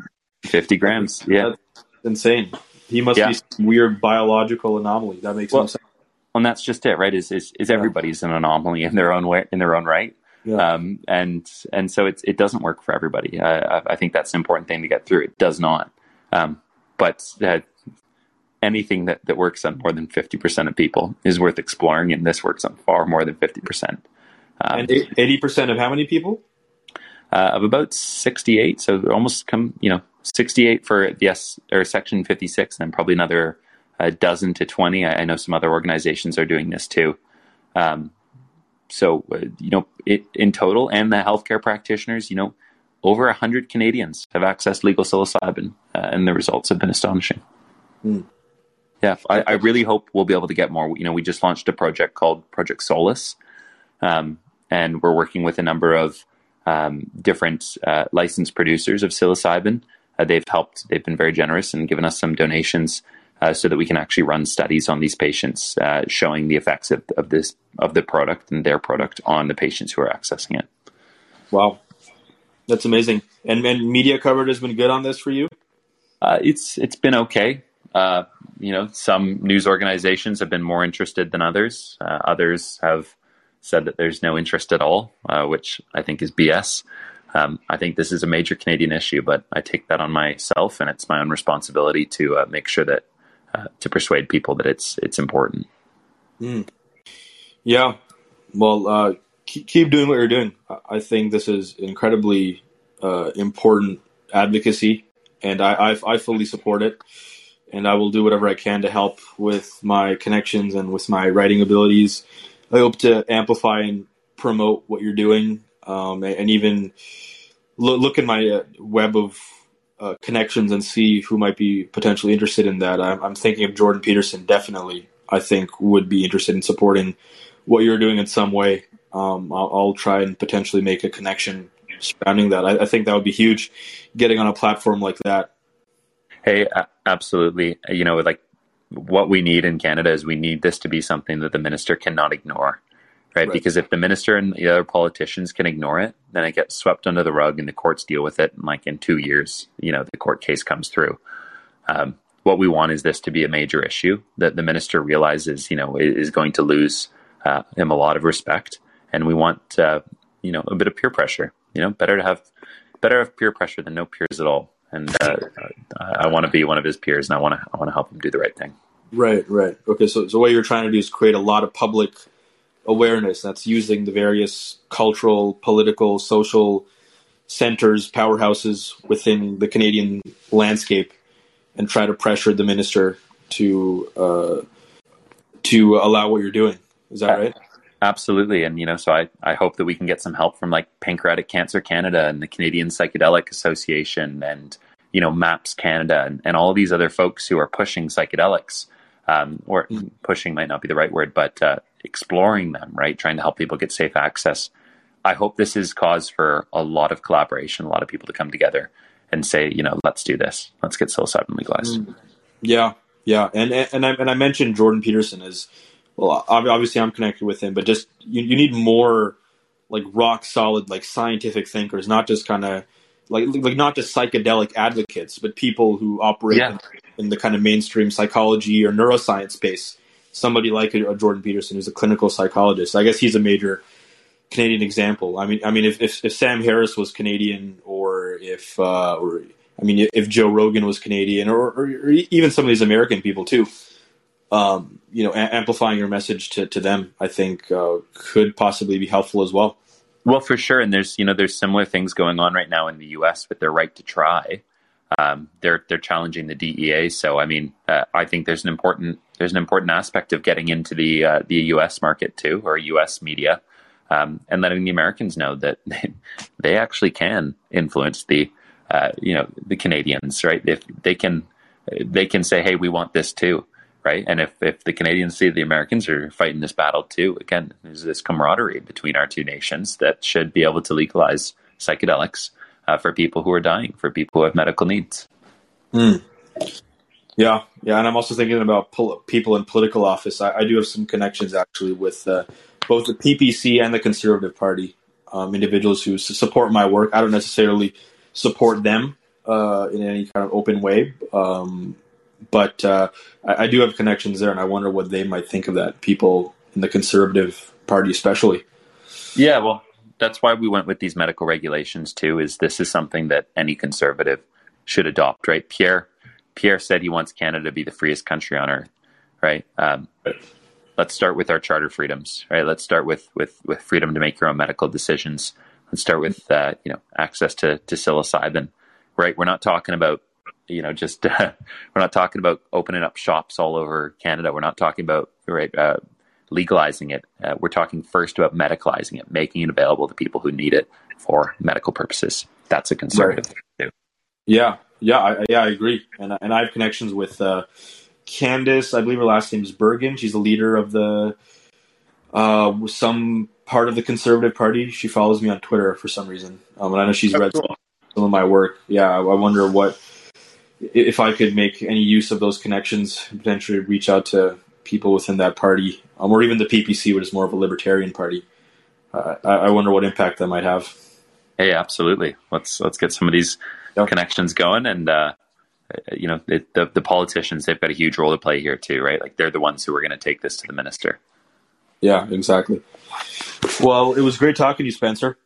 50 grams. Yeah. That's insane. He must yeah. be some weird biological anomaly. That makes well, sense. And that's just it, right? Is is, is everybody's an anomaly in their own way, in their own right? Yeah. Um, and and so it it doesn't work for everybody. I, I think that's an important thing to get through. It does not. Um, but uh, anything that, that works on more than 50% of people is worth exploring, and this works on far more than 50%. Um, and 80% of how many people? Uh, of about 68. So almost come, you know, 68 for the S or section 56, and probably another a dozen to 20. I, I, know some other organizations are doing this too. Um, so, uh, you know, it, in total, and the healthcare practitioners, you know, over 100 Canadians have accessed legal psilocybin, uh, and the results have been astonishing. Mm. Yeah, I, I, really hope we'll be able to get more. You know, we just launched a project called Project Solace, um, and we're working with a number of um, different uh, licensed producers of psilocybin. Uh, they've helped; they've been very generous and given us some donations uh, so that we can actually run studies on these patients, uh, showing the effects of, of this of the product and their product on the patients who are accessing it. Wow, that's amazing. And and media coverage has been good on this for you. Uh, it's it's been okay. Uh, you know, some news organizations have been more interested than others. Uh, others have said that there's no interest at all, uh, which I think is BS. Um, I think this is a major Canadian issue, but I take that on myself, and it's my own responsibility to uh, make sure that uh, to persuade people that it's it's important. Mm. Yeah, well, uh, keep, keep, doing what you're doing. I think this is incredibly uh, important advocacy, and I, I, I fully support it. And I will do whatever I can to help with my connections and with my writing abilities. I hope to amplify and promote what you're doing, um, and, even look, look in my uh, web of uh, connections and see who might be potentially interested in that. I'm, I'm, thinking of Jordan Peterson. Definitely, I think would be interested in supporting what you're doing in some way. Um, I'll, I'll, try and potentially make a connection surrounding that. I, I, think that would be huge, getting on a platform like that. Hey, absolutely. You know, like what we need in Canada is we need this to be something that the minister cannot ignore right? right? Because if the minister and the other politicians can ignore it, then it gets swept under the rug and the courts deal with it. And like in two years, you know, the court case comes through. Um, what we want is this to be a major issue that the minister realizes, you know, is going to lose uh, him a lot of respect. And we want, uh, you know, a bit of peer pressure. You know, better to have better have peer pressure than no peers at all. And uh, I want to be one of his peers, and I want to I want to help him do the right thing. Right, right. Okay, so so what you're trying to do is create a lot of public awareness that's using the various cultural, political, social centers, powerhouses within the Canadian landscape, and try to pressure the minister to uh, to allow what you're doing. Is that right? Absolutely, and you know, so I, I hope that we can get some help from like Pancreatic Cancer Canada and the Canadian Psychedelic Association and you know MAPS Canada and, and all these other folks who are pushing psychedelics um, or mm. pushing might not be the right word, but uh, exploring them, right? Trying to help people get safe access. I hope this is cause for a lot of collaboration, a lot of people to come together and say, you know, let's do this. Let's get psilocybin legalized. Mm. Yeah, yeah, and and I, and I mentioned Jordan Peterson as well. Obviously, I'm connected with him, but just you, you need more like rock solid, like scientific thinkers, not just kind of like like not just psychedelic advocates, but people who operate yeah. in, in, the kind of mainstream psychology or neuroscience space. Somebody like a, a, Jordan Peterson, who's a clinical psychologist. I guess he's a major Canadian example. I mean, I mean, if if, if Sam Harris was Canadian, or if uh, or I mean, if Joe Rogan was Canadian, or, or, or even some of these American people too, um, you know, a- amplifying your message to, to them, I think uh, could possibly be helpful as well. Well, for sure, and there's you know there's similar things going on right now in the U.S. with their right to try. Um, they're they're challenging the DEA, so I mean, uh, I think there's an important there's an important aspect of getting into the uh, the U.S. market too, or U.S. media, um, and letting the Americans know that they actually can influence the uh, you know the Canadians, right? If they can they can say, hey, we want this too, right? And if, if the Canadians see the Americans are fighting this battle too, again, there's this camaraderie between our two nations that should be able to legalize psychedelics uh, for people who are dying, for people who have medical needs. Mm. Yeah, yeah, and I'm also thinking about pol- people in political office. I, I, do have some connections actually with uh, both the PPC and the Conservative Party. Um, individuals who support my work. I don't necessarily support them uh, in any kind of open way, um, but uh, I, I, do have connections there, and I wonder what they might think of that. People in the Conservative Party, especially. Yeah, well, that's why we went with these medical regulations too. Is this is something that any conservative should adopt, right? Pierre Pierre said he wants Canada to be the freest country on earth, right? Um, let's start with our charter freedoms, right? Let's start with with with freedom to make your own medical decisions. Let's start with uh, you know access to to psilocybin, right? We're not talking about you know, just uh, we're not talking about opening up shops all over Canada. We're not talking about right uh, legalizing it. Uh, we're talking first about medicalizing it, making it available to people who need it for medical purposes. That's a conservative right. Yeah, yeah, I, yeah, I agree. And and I have connections with uh, Candice. I believe her last name is Bergen. She's the leader of the uh, some part of the Conservative Party. She follows me on Twitter for some reason, um, and I know she's read cool. some of my work. Yeah, I, I wonder what if I could make any use of those connections, potentially reach out to people within that party, um, or even the PPC, which is more of a libertarian party. Uh, I, I, wonder what impact that might have. Hey, absolutely. Let's let's get some of these yep. Connections going, and uh, you know, the, the, the politicians they've got a huge role to play here too, right? Like they're the ones who are going to take this to the minister. Yeah, exactly. Well, it was great talking to you, Spencer.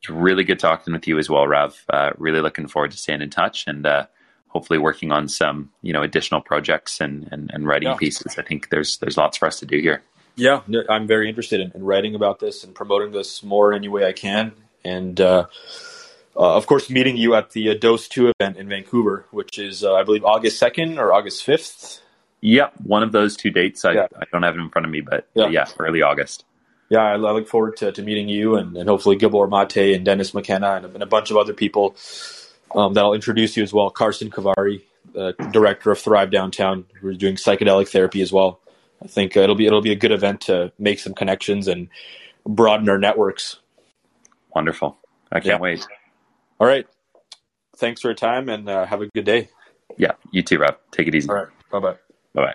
It's really good talking with you as well, Rav. Uh, really looking forward to staying in touch and uh, hopefully working on some you know additional projects and and, and writing yeah. pieces. I think there's there's lots for us to do here. Yeah, I'm very interested in, in writing about this and promoting this more in any way I can. And uh, uh, of course, meeting you at the uh, Dose Two event in Vancouver, which is uh, I believe August second or August fifth. Yep, one of those two dates. I, yeah. I don't have it in front of me, but yeah, yeah early August. Yeah, I, I look forward to, to meeting you and, and hopefully Gabor Mate and Dennis McKenna and, and a bunch of other people um, that I'll introduce you as well. Carson Kavari, the director of Thrive Downtown, who's doing psychedelic therapy as well. I think uh, it'll be it'll be a good event to make some connections and broaden our networks. Wonderful! I can't yeah. wait. All right. Thanks for your time and uh, have a good day. Yeah, you too, Rav. Take it easy. All right. Bye bye. Bye bye.